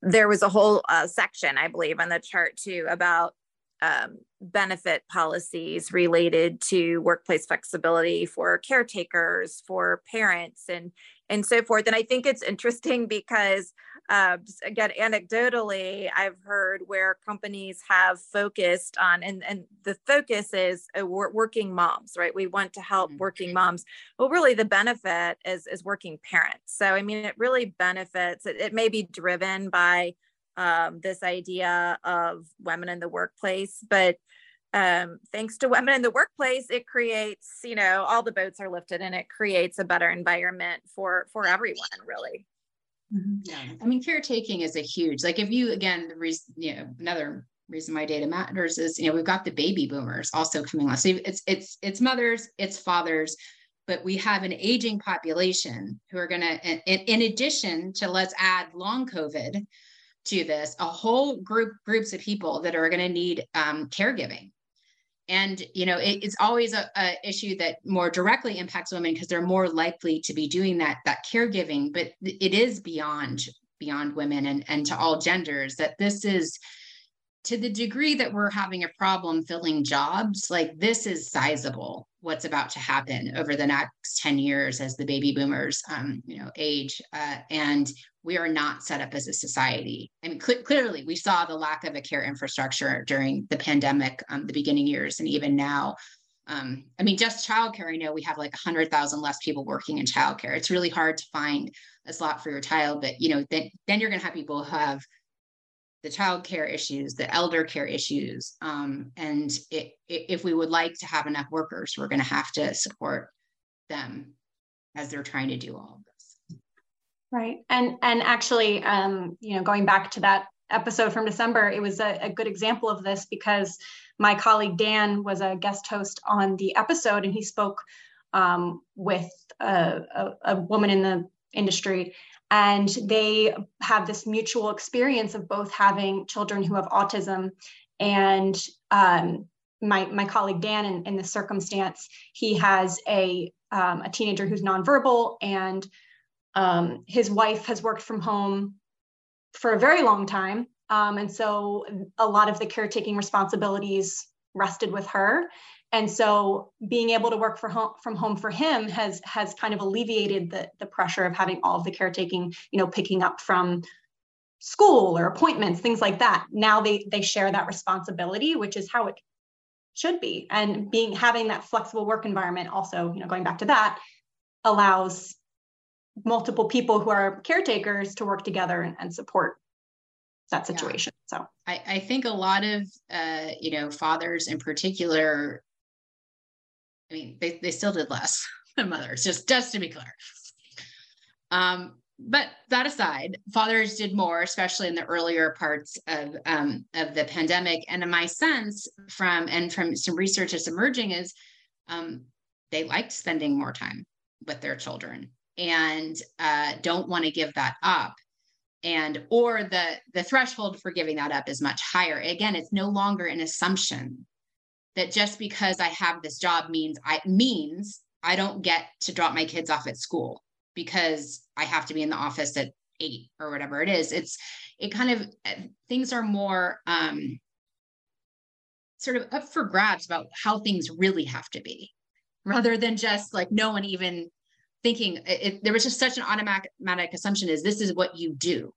There was a whole uh, section, I believe, on the chart too about um, benefit policies related to workplace flexibility for caretakers, for parents, and and so forth. And I think it's interesting because uh, again, anecdotally, I've heard where companies have focused on, and, and the focus is uh, working moms, right? We want to help mm-hmm. working moms. Well, really, the benefit is, is working parents. So, I mean, it really benefits, it, it may be driven by um, this idea of women in the workplace, but um, thanks to women in the workplace, it creates, you know, all the boats are lifted and it creates a better environment for for everyone, really. Mm-hmm. Yeah. I mean, caretaking is a huge, like if you, again, the reason, you know, another reason why data matters is, you know, we've got the baby boomers also coming on. So it's, it's, it's mothers, it's fathers, but we have an aging population who are going to, in, in addition to let's add long COVID to this, a whole group, groups of people that are going to need um, caregiving and you know it, mm-hmm. it's always a, a, issue that more directly impacts women because they're more likely to be doing that that caregiving. But it is beyond beyond women and and to all genders that this is to the degree that we're having a problem filling jobs like this is sizable what's about to happen over the next 10 years as the baby boomers um, you know age uh, and we are not set up as a society. I mean, cl- clearly, we saw the lack of a care infrastructure during the pandemic, um, the beginning years, and even now. Um, I mean, just childcare. I know we have like 100,000 less people working in childcare. It's really hard to find a slot for your child, but you know, then then you're going to have people who have the child care issues, the elder care issues, um, and it, it, if we would like to have enough workers, we're going to have to support them as they're trying to do all of this. Right. And and actually, um, you know, going back to that episode from December, it was a, a, good example of this because my colleague Dan was a guest host on the episode, and he spoke um, with a, a, a woman in the industry, and they have this mutual experience of both having children who have autism and um, my, my colleague Dan in, in this circumstance, he has a, um, a teenager who's nonverbal and um, his wife has worked from home for a very long time. Um, and so a lot of the caretaking responsibilities rested with her. And so being able to work for home, from home for him has has kind of alleviated the, the pressure of having all of the caretaking, you know, picking up from school or appointments, things like that. Now they they share that responsibility, which is how it should be. And being having that flexible work environment also, you know, going back to that, allows multiple people who are caretakers to work together and, and support that situation. Yeah. So I, I think a lot of uh, you know fathers in particular, I mean they, they still did less than mothers, just just to be clear. Um, but that aside, fathers did more, especially in the earlier parts of um, of the pandemic. And in my sense, from and from some research that's emerging, is um, they liked spending more time with their children and uh, don't want to give that up and or the the threshold for giving that up is much higher again it's no longer an assumption that just because i have this job means i means i don't get to drop my kids off at school because i have to be in the office at eight or whatever it is. It's it kind of things are more um sort of up for grabs about how things really have to be rather than just like no one even thinking it, there was just such an automatic assumption is this is what you do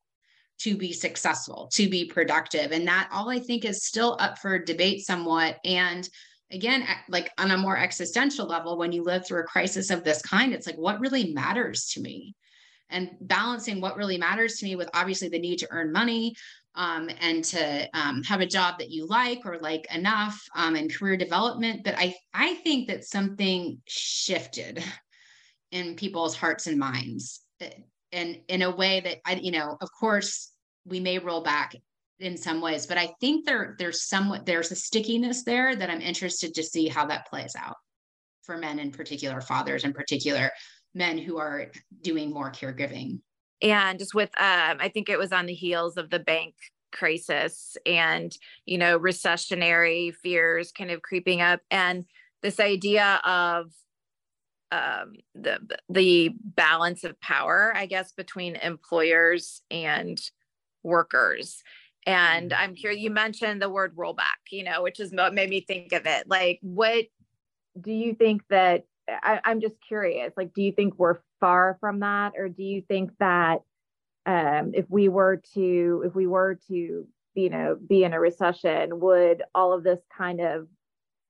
to be successful to be productive. And that all i think is still up for debate somewhat. And again like on a more existential level when you live through a crisis of this kind it's like what really matters to me? And balancing what really matters to me with obviously the need to earn money um, and to um, have a job that you like or like enough um, and career development. But i i think that something shifted in people's hearts and minds eh, and in a way that I, you know, of course, we may roll back in some ways, but I think there there's somewhat there's a stickiness there that I'm interested to see how that plays out for men in particular, fathers in particular, men who are doing more caregiving. And just with, um, I think it was on the heels of the bank crisis and you know recessionary fears kind of creeping up and this idea of um, the the balance of power, I guess, between employers and workers. And mm-hmm. I'm curious. You mentioned the word rollback, you know, which is what made me think of it. Like, what do you think that? I, I'm just curious. Like, do you think we're far from that, or do you think that um, if we were to if we were to you know be in a recession, would all of this kind of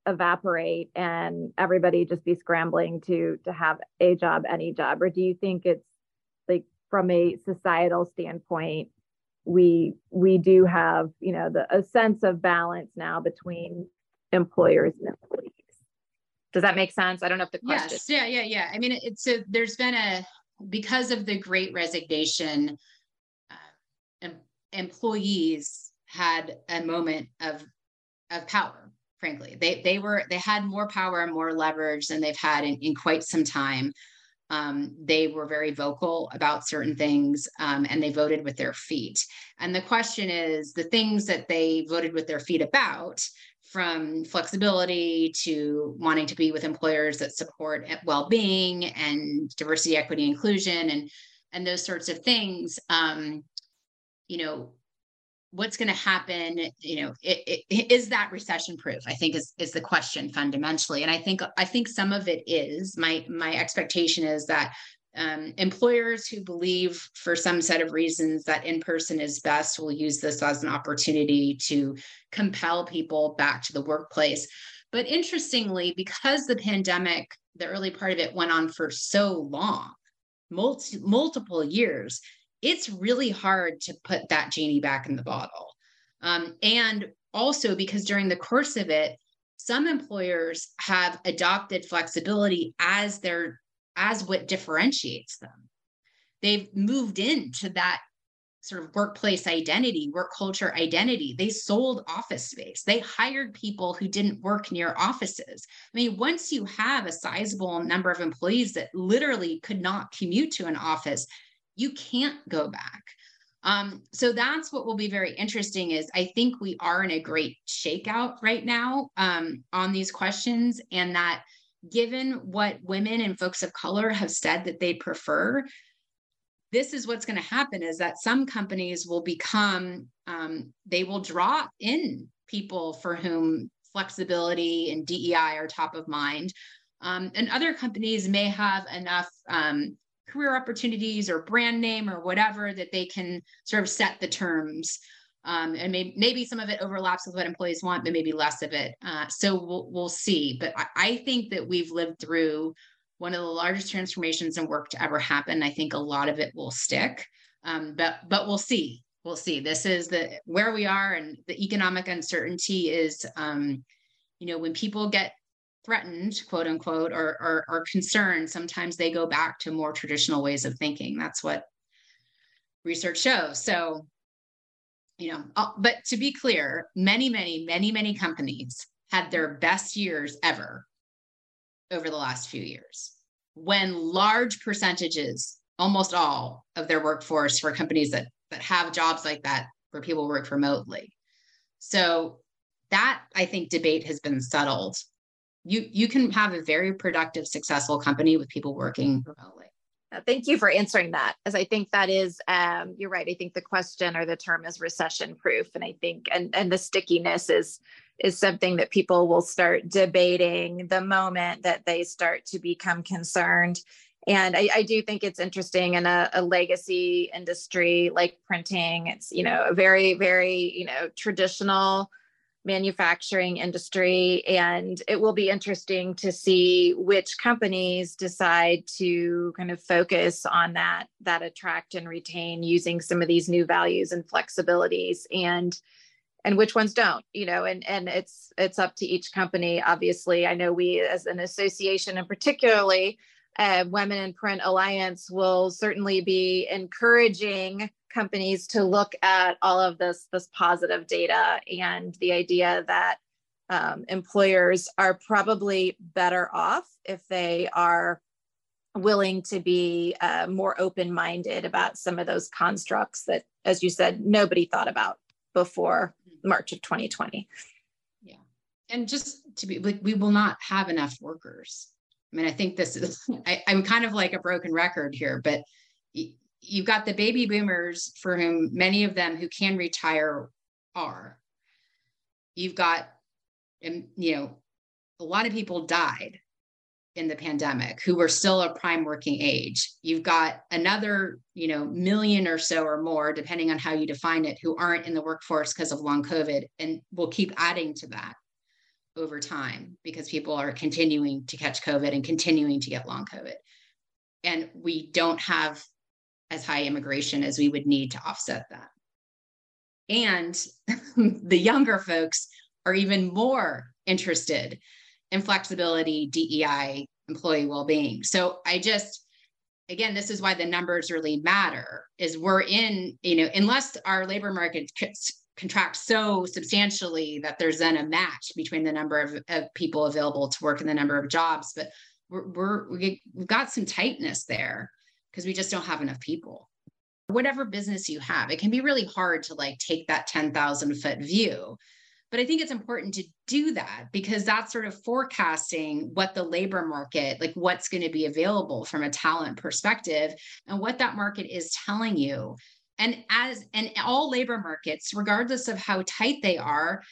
evaporate and everybody just be scrambling to to have a job any job or do you think it's like from a societal standpoint we we do have you know the a sense of balance now between employers and employees. Does that make sense? I don't know if the question yes yeah yeah yeah. I mean it's a there's been a because of the great resignation uh, em- employees had a moment of of power frankly. They they were they had more power and more leverage than they've had in, in quite some time um, they were very vocal about certain things um, and they voted with their feet. And the question is the things that they voted with their feet about from flexibility to wanting to be with employers that support well-being and diversity equity inclusion and and those sorts of things um, you know what's going to happen you know it, it, is that recession proof i think is is the question fundamentally. And i think i think some of it is. My my expectation is that um, employers who believe for some set of reasons that in person is best will use this as an opportunity to compel people back to the workplace. But interestingly because the pandemic the early part of it went on for so long multi, multiple years it's really hard to put that genie back in the bottle. Um, and also because during the course of it, some employers have adopted flexibility as their as what differentiates them. They've moved into that sort of workplace identity, work culture identity. They sold office space. They hired people who didn't work near offices. I mean, once you have a sizable number of employees that literally could not commute to an office, you can't go back. Um, so that's what will be very interesting is I think we are in a great shakeout right now um, on these questions and that given what women and folks of color have said that they prefer, this is what's going to happen is that some companies will become, um, they will draw in people for whom flexibility and DEI are top of mind. Um, and other companies may have enough um, career opportunities or brand name or whatever that they can sort of set the terms. Um, and maybe, maybe some of it overlaps with what employees want, but maybe less of it. Uh, so we'll, we'll see. But I, I think that we've lived through one of the largest transformations in work to ever happen. I think a lot of it will stick, um, but but we'll see. We'll see. This is the where we are, and the economic uncertainty is, um, you know, when people get threatened, quote unquote, or, or, or concerned, sometimes they go back to more traditional ways of thinking. That's what research shows. So, you know, uh, but to be clear, many, many, many, many companies had their best years ever over the last few years when large percentages, almost all of their workforce for companies that that have jobs like that where people work remotely. So that I think debate has been settled. You you can have a very productive, successful company with people working remotely. Thank you for answering that, as I think that is, um, you're right. I think the question or the term is recession proof, and I think and and the stickiness is is something that people will start debating the moment that they start to become concerned. And I, I do think it's interesting in a, a, legacy industry like printing. It's you know a very very you know traditional manufacturing industry and it will be interesting to see which companies decide to kind of focus on that that attract and retain using some of these new values and flexibilities and and which ones don't you know and and it's it's up to each company obviously. I know we as an association and particularly uh, women in print alliance will certainly be encouraging companies to look at all of this this positive data and the idea that um, employers are probably better off if they are willing to be uh, more open-minded about some of those constructs that as you said nobody thought about before march of 2020 yeah. And just to be like we will not have enough workers. I mean i think this is I, i'm kind of like a broken record here but you've got the baby boomers for whom many of them who can retire are. You've got, um, you know, a lot of people died in the pandemic who were still a prime working age. You've got another, you know, million or so or more, depending on how you define it, who aren't in the workforce because of long COVID. And we'll keep adding to that over time because people are continuing to catch COVID and continuing to get long COVID. And we don't have as high immigration as we would need to offset that. And the younger folks are even more interested in flexibility, DEI, employee well-being. So I just again, this is why the numbers really matter is we're in, you know, unless our labor market contracts so substantially that there's then a match between the number of, of people available to work and the number of jobs, but we're, we're we've got some tightness there because we just don't have enough people. Whatever business you have, it can be really hard to like take that 10,000 foot view. But I think it's important to do that because that's sort of forecasting what the labor market, like what's going to be available from a talent perspective and what that market is telling you. And as and all labor markets, regardless of how tight they are,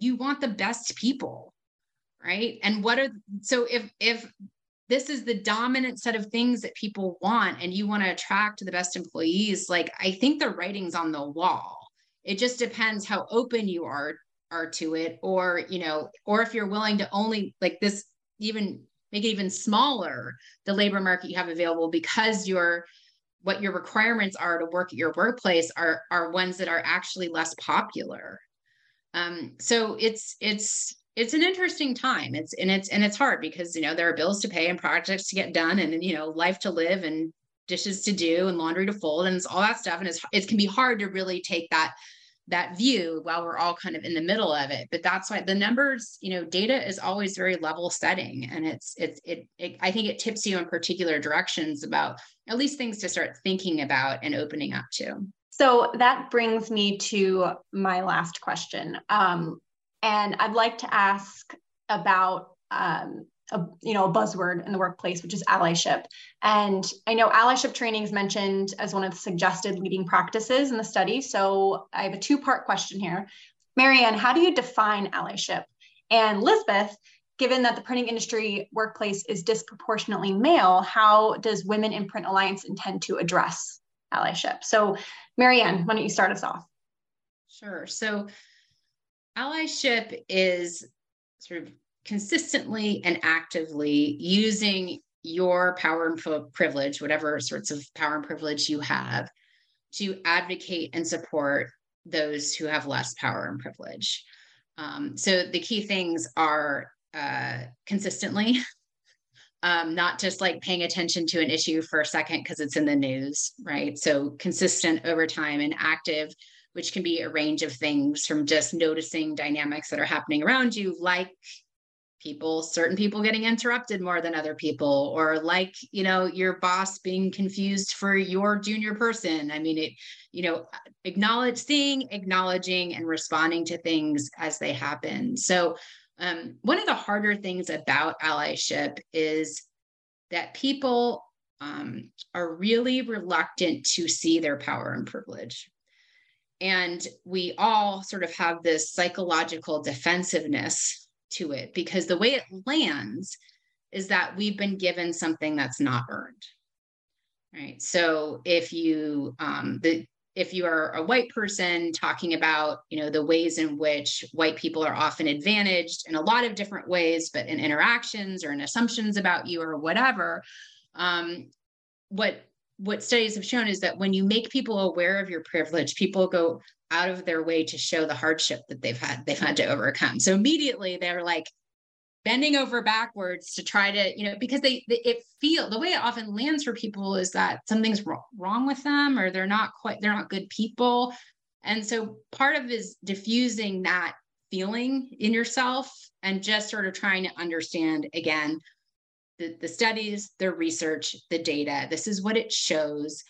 you want the best people right and what are so if if this is the dominant set of things that people want and you want to attract the best employees like i think the writing's on the wall. It just depends how open you are are to it or you know or if you're willing to only like this even make it even smaller the labor market you have available because your what your requirements are to work at your workplace are are ones that are actually less popular. Um so it's it's it's an interesting time. It's and it's and it's hard because you know there are bills to pay and projects to get done and you know life to live and dishes to do and laundry to fold and it's all that stuff. And it's it can be hard to really take that that view while we're all kind of in the middle of it. But that's why the numbers you know data is always very level setting and it's it's it, it i think it tips you in particular directions about at least things to start thinking about and opening up to. So that brings me to my last question. Um, and I'd like to ask about um, a, you know a buzzword in the workplace, which is allyship. And I know allyship training is mentioned as one of the suggested leading practices in the study. So I have a two-part question here. Marianne, how do you define allyship? And Lisbeth, given that the printing industry workplace is disproportionately male, how does Women in Print Alliance intend to address allyship? So, Marianne, why don't you start us off? Sure. So, allyship is sort of consistently and actively using your power and privilege, whatever sorts of power and privilege you have, to advocate and support those who have less power and privilege. Um, so the key things are uh, consistently um, not just like paying attention to an issue for a second because it's in the news, right? So consistent over time and active, which can be a range of things from just noticing dynamics that are happening around you, like people, certain people getting interrupted more than other people, or like, you know, your boss being confused for your junior person. I mean, it, you know, acknowledge seeing, acknowledging, and responding to things as they happen. So um, one of the harder things about allyship is that people um, are really reluctant to see their power and privilege. And we all sort of have this psychological defensiveness to it because the way it lands is that we've been given something that's not earned. Right. So if you, um, the if you are a white person talking about you know the ways in which white people are often advantaged in a lot of different ways but in interactions or in assumptions about you or whatever um, what what studies have shown is that when you make people aware of your privilege people go out of their way to show the hardship that they've had they've had to overcome. So immediately they're like bending over backwards to try to you know because they, it feel the way it often lands for people is that something's wrong with them or they're not quite they're not good people. And so part of is diffusing that feeling in yourself and just sort of trying to understand again the, the studies the research the data this is what it shows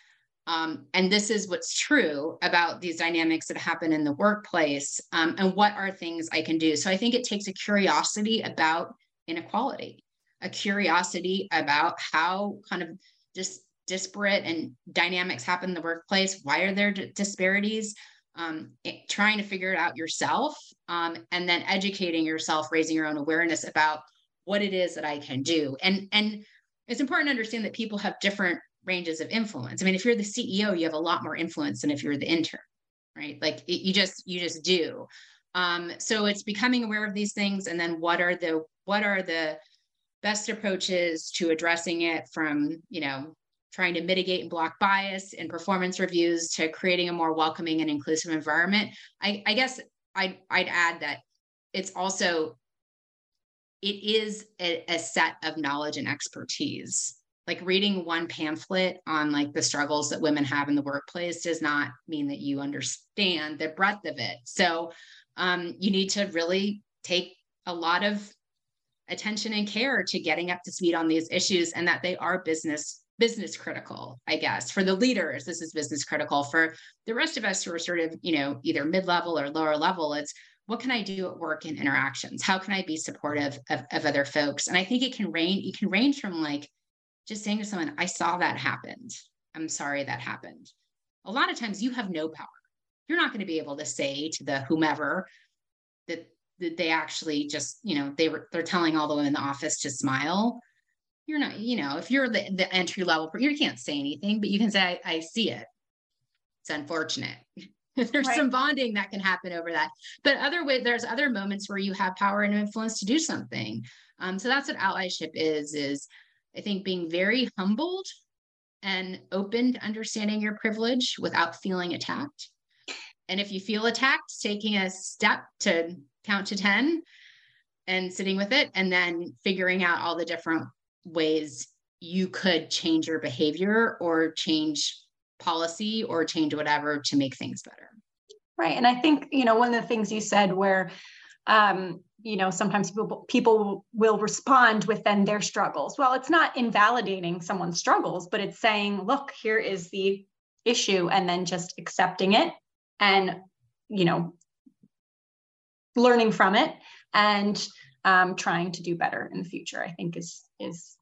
um, and this is what's true about these dynamics that happen in the workplace. Um, and what are things I can do? So I think it takes a curiosity about inequality, a curiosity about how kind of just disparate and dynamics happen in the workplace. Why are there d- disparities? Um, it, trying to figure it out yourself, um, and then educating yourself, raising your own awareness about what it is that I can do. And and it's important to understand that people have different ranges of influence. I mean, if you're the CEO, you have a lot more influence than if you're the intern, right? Like it, you just you just do. Um, so it's becoming aware of these things, and then what are the what are the best approaches to addressing it from you know trying to mitigate and block bias in performance reviews to creating a more welcoming and inclusive environment. I, I guess I'd, I'd add that it's also it is a, a set of knowledge and expertise. Like reading one pamphlet on like the struggles that women have in the workplace does not mean that you understand the breadth of it. So um, you need to really take a lot of attention and care to getting up to speed on these issues and that they are business business critical i guess. For the leaders this is business critical. For the rest of us who are sort of you know either mid-level or lower level it's what can i do at work in interactions how can i be supportive of, of other folks and i think it can range it can range from like just saying to someone, I saw that happened. I'm sorry that happened. A lot of times you have no power. You're not going to be able to say to the whomever that, that they actually just, you know, they were they're telling all the women in the office to smile. You're not, you know, if you're the, the entry level, you can't say anything, but you can say, I, I see it. It's unfortunate. there's right. some bonding that can happen over that but other way there's other moments where you have power and influence to do something um, so that's what allyship is is I think being very humbled and open to understanding your privilege without feeling attacked. And if you feel attacked, taking a step to count to 10 and sitting with it, and then figuring out all the different ways you could change your behavior or change policy or change whatever to make things better. Right. And I think, you know, one of the things you said where um, you know sometimes people people will respond with then their struggles well it's not invalidating someone's struggles but it's saying look here is the issue and then just accepting it and you know learning from it and um, trying to do better in the future i think is is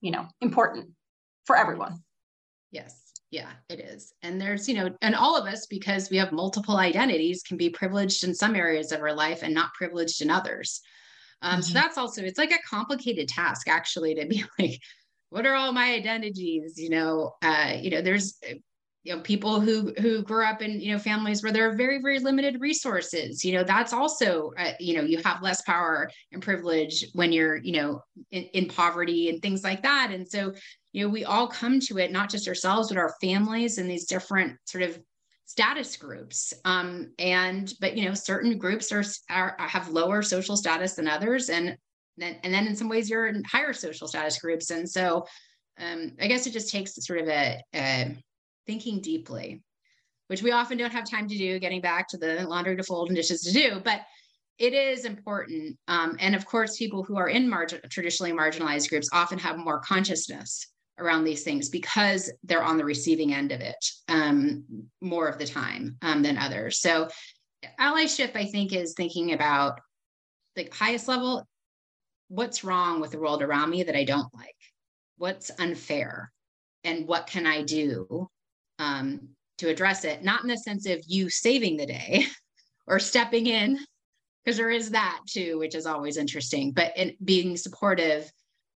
you know important for everyone yes yeah, it is. And there's, you know, and all of us, because we have multiple identities, can be privileged in some areas of our life and not privileged in others. Um, mm-hmm. So that's also, it's like a complicated task actually to be like, what are all my identities? You know, uh, you know, there's, you know, people who who grew up in you know families where there are very very limited resources. You know, that's also, uh, you know, you have less power and privilege when you're, you know, in, in poverty and things like that. And so you know we all come to it not just ourselves but our families and these different sort of status groups um, and but you know certain groups are, are have lower social status than others and then, and then in some ways you're in higher social status groups. And so um, I guess it just takes sort of a, a thinking deeply, which we often don't have time to do, getting back to the laundry to fold and dishes to do. But it is important. Um, and of course, people who are in margin, traditionally marginalized groups often have more consciousness around these things because they're on the receiving end of it um, more of the time um, than others. So, allyship, I think, is thinking about the highest level what's wrong with the world around me that I don't like? What's unfair? And what can I do um, to address it? Not in the sense of you saving the day or stepping in, because there is that too, which is always interesting, but in being supportive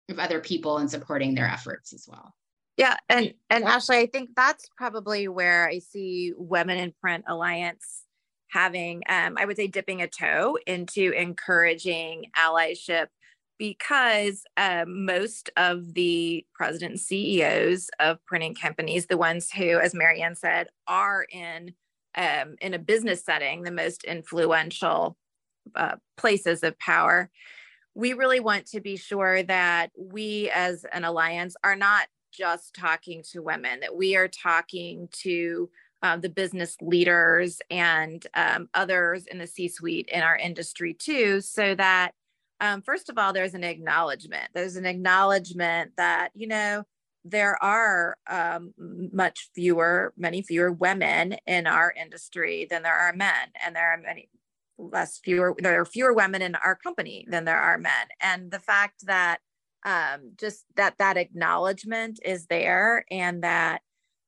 of other people and supporting their efforts as well. Yeah, and and Ashley, I think that's probably where I see Women in Print Alliance having, um, I would say, dipping a toe into encouraging allyship because um, most of the president and CEOs of printing companies, the ones who, as Marianne said, are in um, in a business setting, the most influential uh, places of power, we really want to be sure that we as an alliance are not just talking to women, that we are talking to uh, the business leaders and um, others in the C suite in our industry too, so that um, first of all, there's an acknowledgement. There's an acknowledgement that, you know, there are um, much fewer, many fewer women in our industry than there are men. And there are many less fewer, there are fewer women in our company than there are men. And the fact that um, just that that acknowledgement is there and that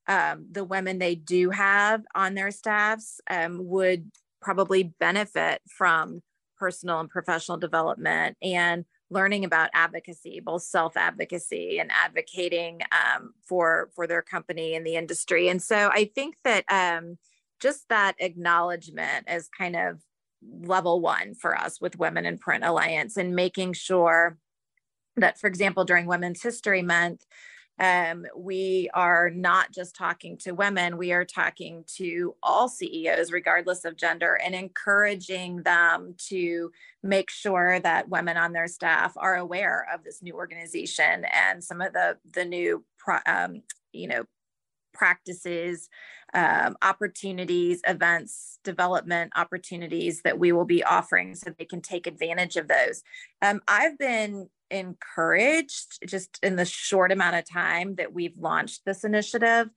um, the women they do have on their staffs um, would probably benefit from personal and professional development and learning about advocacy, both self advocacy and advocating um, for for their company and the industry. And so I think that um, just that acknowledgement is kind of level one for us with Women in Print Alliance and making sure that, for example, during Women's History Month, um, we are not just talking to women, we are talking to all CEOs, regardless of gender, and encouraging them to make sure that women on their staff are aware of this new organization and some of the, the new, um, you know, practices, um, opportunities, events, development opportunities that we will be offering so they can take advantage of those. Um, I've been encouraged just in the short amount of time that we've launched this initiative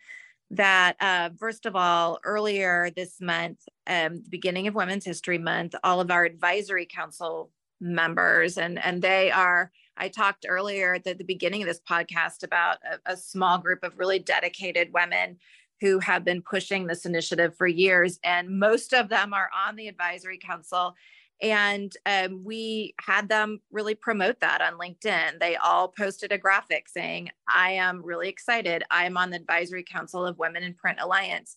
that uh, first of all earlier this month um, the beginning of women's history month all of our advisory council members and and they are i talked earlier at the, the beginning of this podcast about a, a small group of really dedicated women who have been pushing this initiative for years and most of them are on the advisory council and um, we had them really promote that on LinkedIn. They all posted a graphic saying, I am really excited. I am on the advisory council of Women in Print Alliance.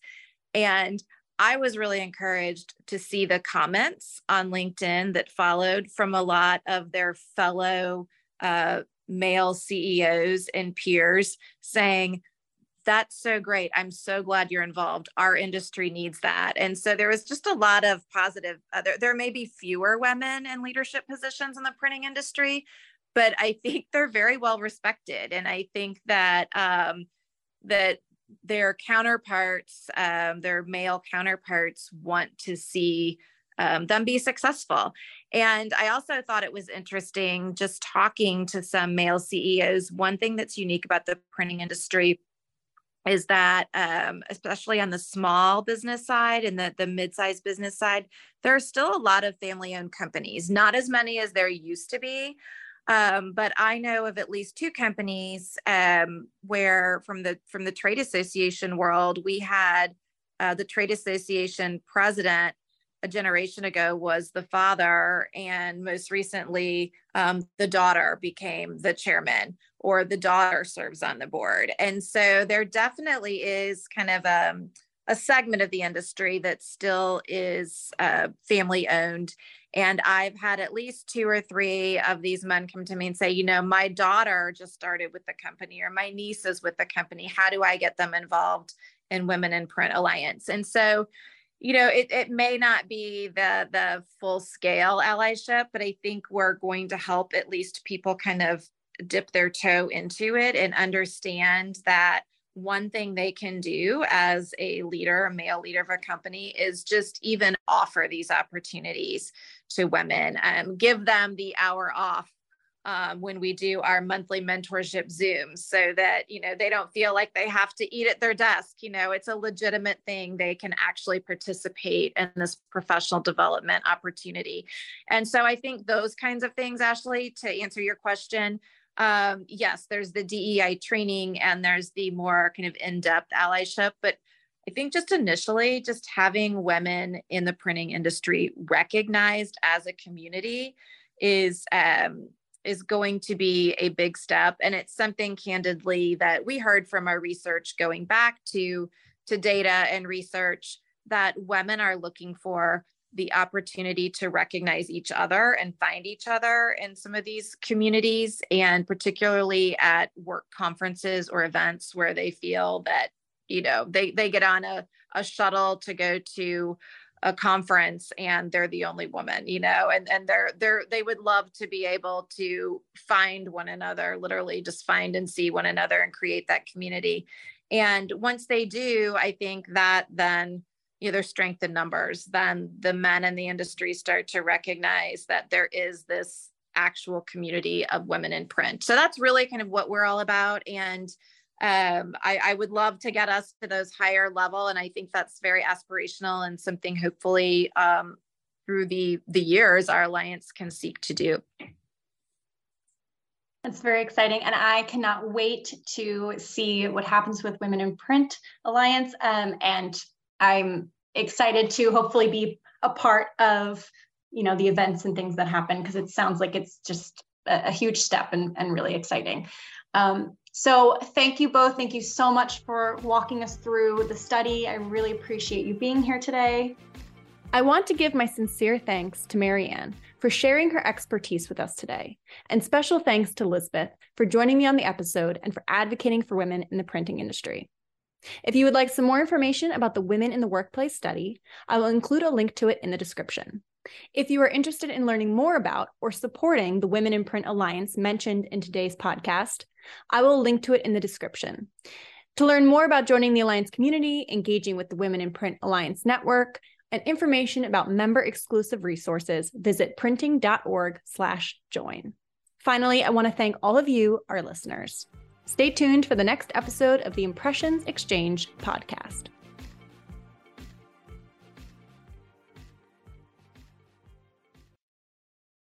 And I was really encouraged to see the comments on LinkedIn that followed from a lot of their fellow uh, male CEOs and peers saying, that's so great. I'm so glad you're involved. Our industry needs that. And so there was just a lot of positive, uh, there, there may be fewer women in leadership positions in the printing industry, but I think they're very well respected. And I think that, um, that their counterparts, um, their male counterparts want to see um, them be successful. And I also thought it was interesting just talking to some male CEOs. One thing that's unique about the printing industry is that um, especially on the small business side and the, the mid-sized business side there are still a lot of family-owned companies not as many as there used to be. Um, but i know of at least two companies um, where from the from the trade association world we had uh, the trade association president a generation ago was the father, and most recently, um, the daughter became the chairman, or the daughter serves on the board. And so there definitely is kind of a, um, a segment of the industry that still is uh, family owned. And I've had at least two or three of these men come to me and say, you know, my daughter just started with the company, or my niece is with the company. How do I get them involved in Women in Print Alliance? And so you know, it, it may not be the the full scale allyship, but I think we're going to help at least people kind of dip their toe into it and understand that one thing they can do as a leader, a male leader of a company, is just even offer these opportunities to women, um, give them the hour off um, when we do our monthly mentorship Zooms so that, you know, they don't feel like they have to eat at their desk. You know, it's a legitimate thing. They can actually participate in this professional development opportunity. And so I think those kinds of things, Ashley, to answer your question, um, yes, there's the DEI training and there's the more kind of in depth allyship. But I think just initially, just having women in the printing industry recognized as a community is um, is going to be a big step, and it's something candidly that we heard from our research going back to to data and research that women are looking for the opportunity to recognize each other and find each other in some of these communities, and particularly at work conferences or events where they feel that you know they they get on a, a shuttle to go to a conference and they're the only woman you know and and they're they're they would love to be able to find one another literally just find and see one another and create that community and once they do i think that then either strength in numbers, then the men in the industry start to recognize that there is this actual community of women in print. So that's really kind of what we're all about. And um, I, I, would love to get us to those higher level. And I think that's very aspirational and something hopefully um, through the the years our alliance can seek to do. That's very exciting. And I cannot wait to see what happens with Women in Print Alliance. Um, and I'm excited to hopefully be a part of you know the events and things that happen because it sounds like it's just a, a huge step and, and really exciting. Um, so thank you both. Thank you so much for walking us through the study. I really appreciate you being here today. I want to give my sincere thanks to Marianne for sharing her expertise with us today. And special thanks to Lisbeth for joining me on the episode and for advocating for women in the printing industry. If you would like some more information about the Women in the Workplace study, I will include a link to it in the description. If you are interested in learning more about or supporting the Women in Print Alliance mentioned in today's podcast, I will link to it in the description. To learn more about joining the Alliance community, engaging with the Women in Print Alliance network, and information about member exclusive resources, visit printing.org/join. Finally, I want to thank all of you, our listeners. Stay tuned for the next episode of the Impressions Exchange podcast.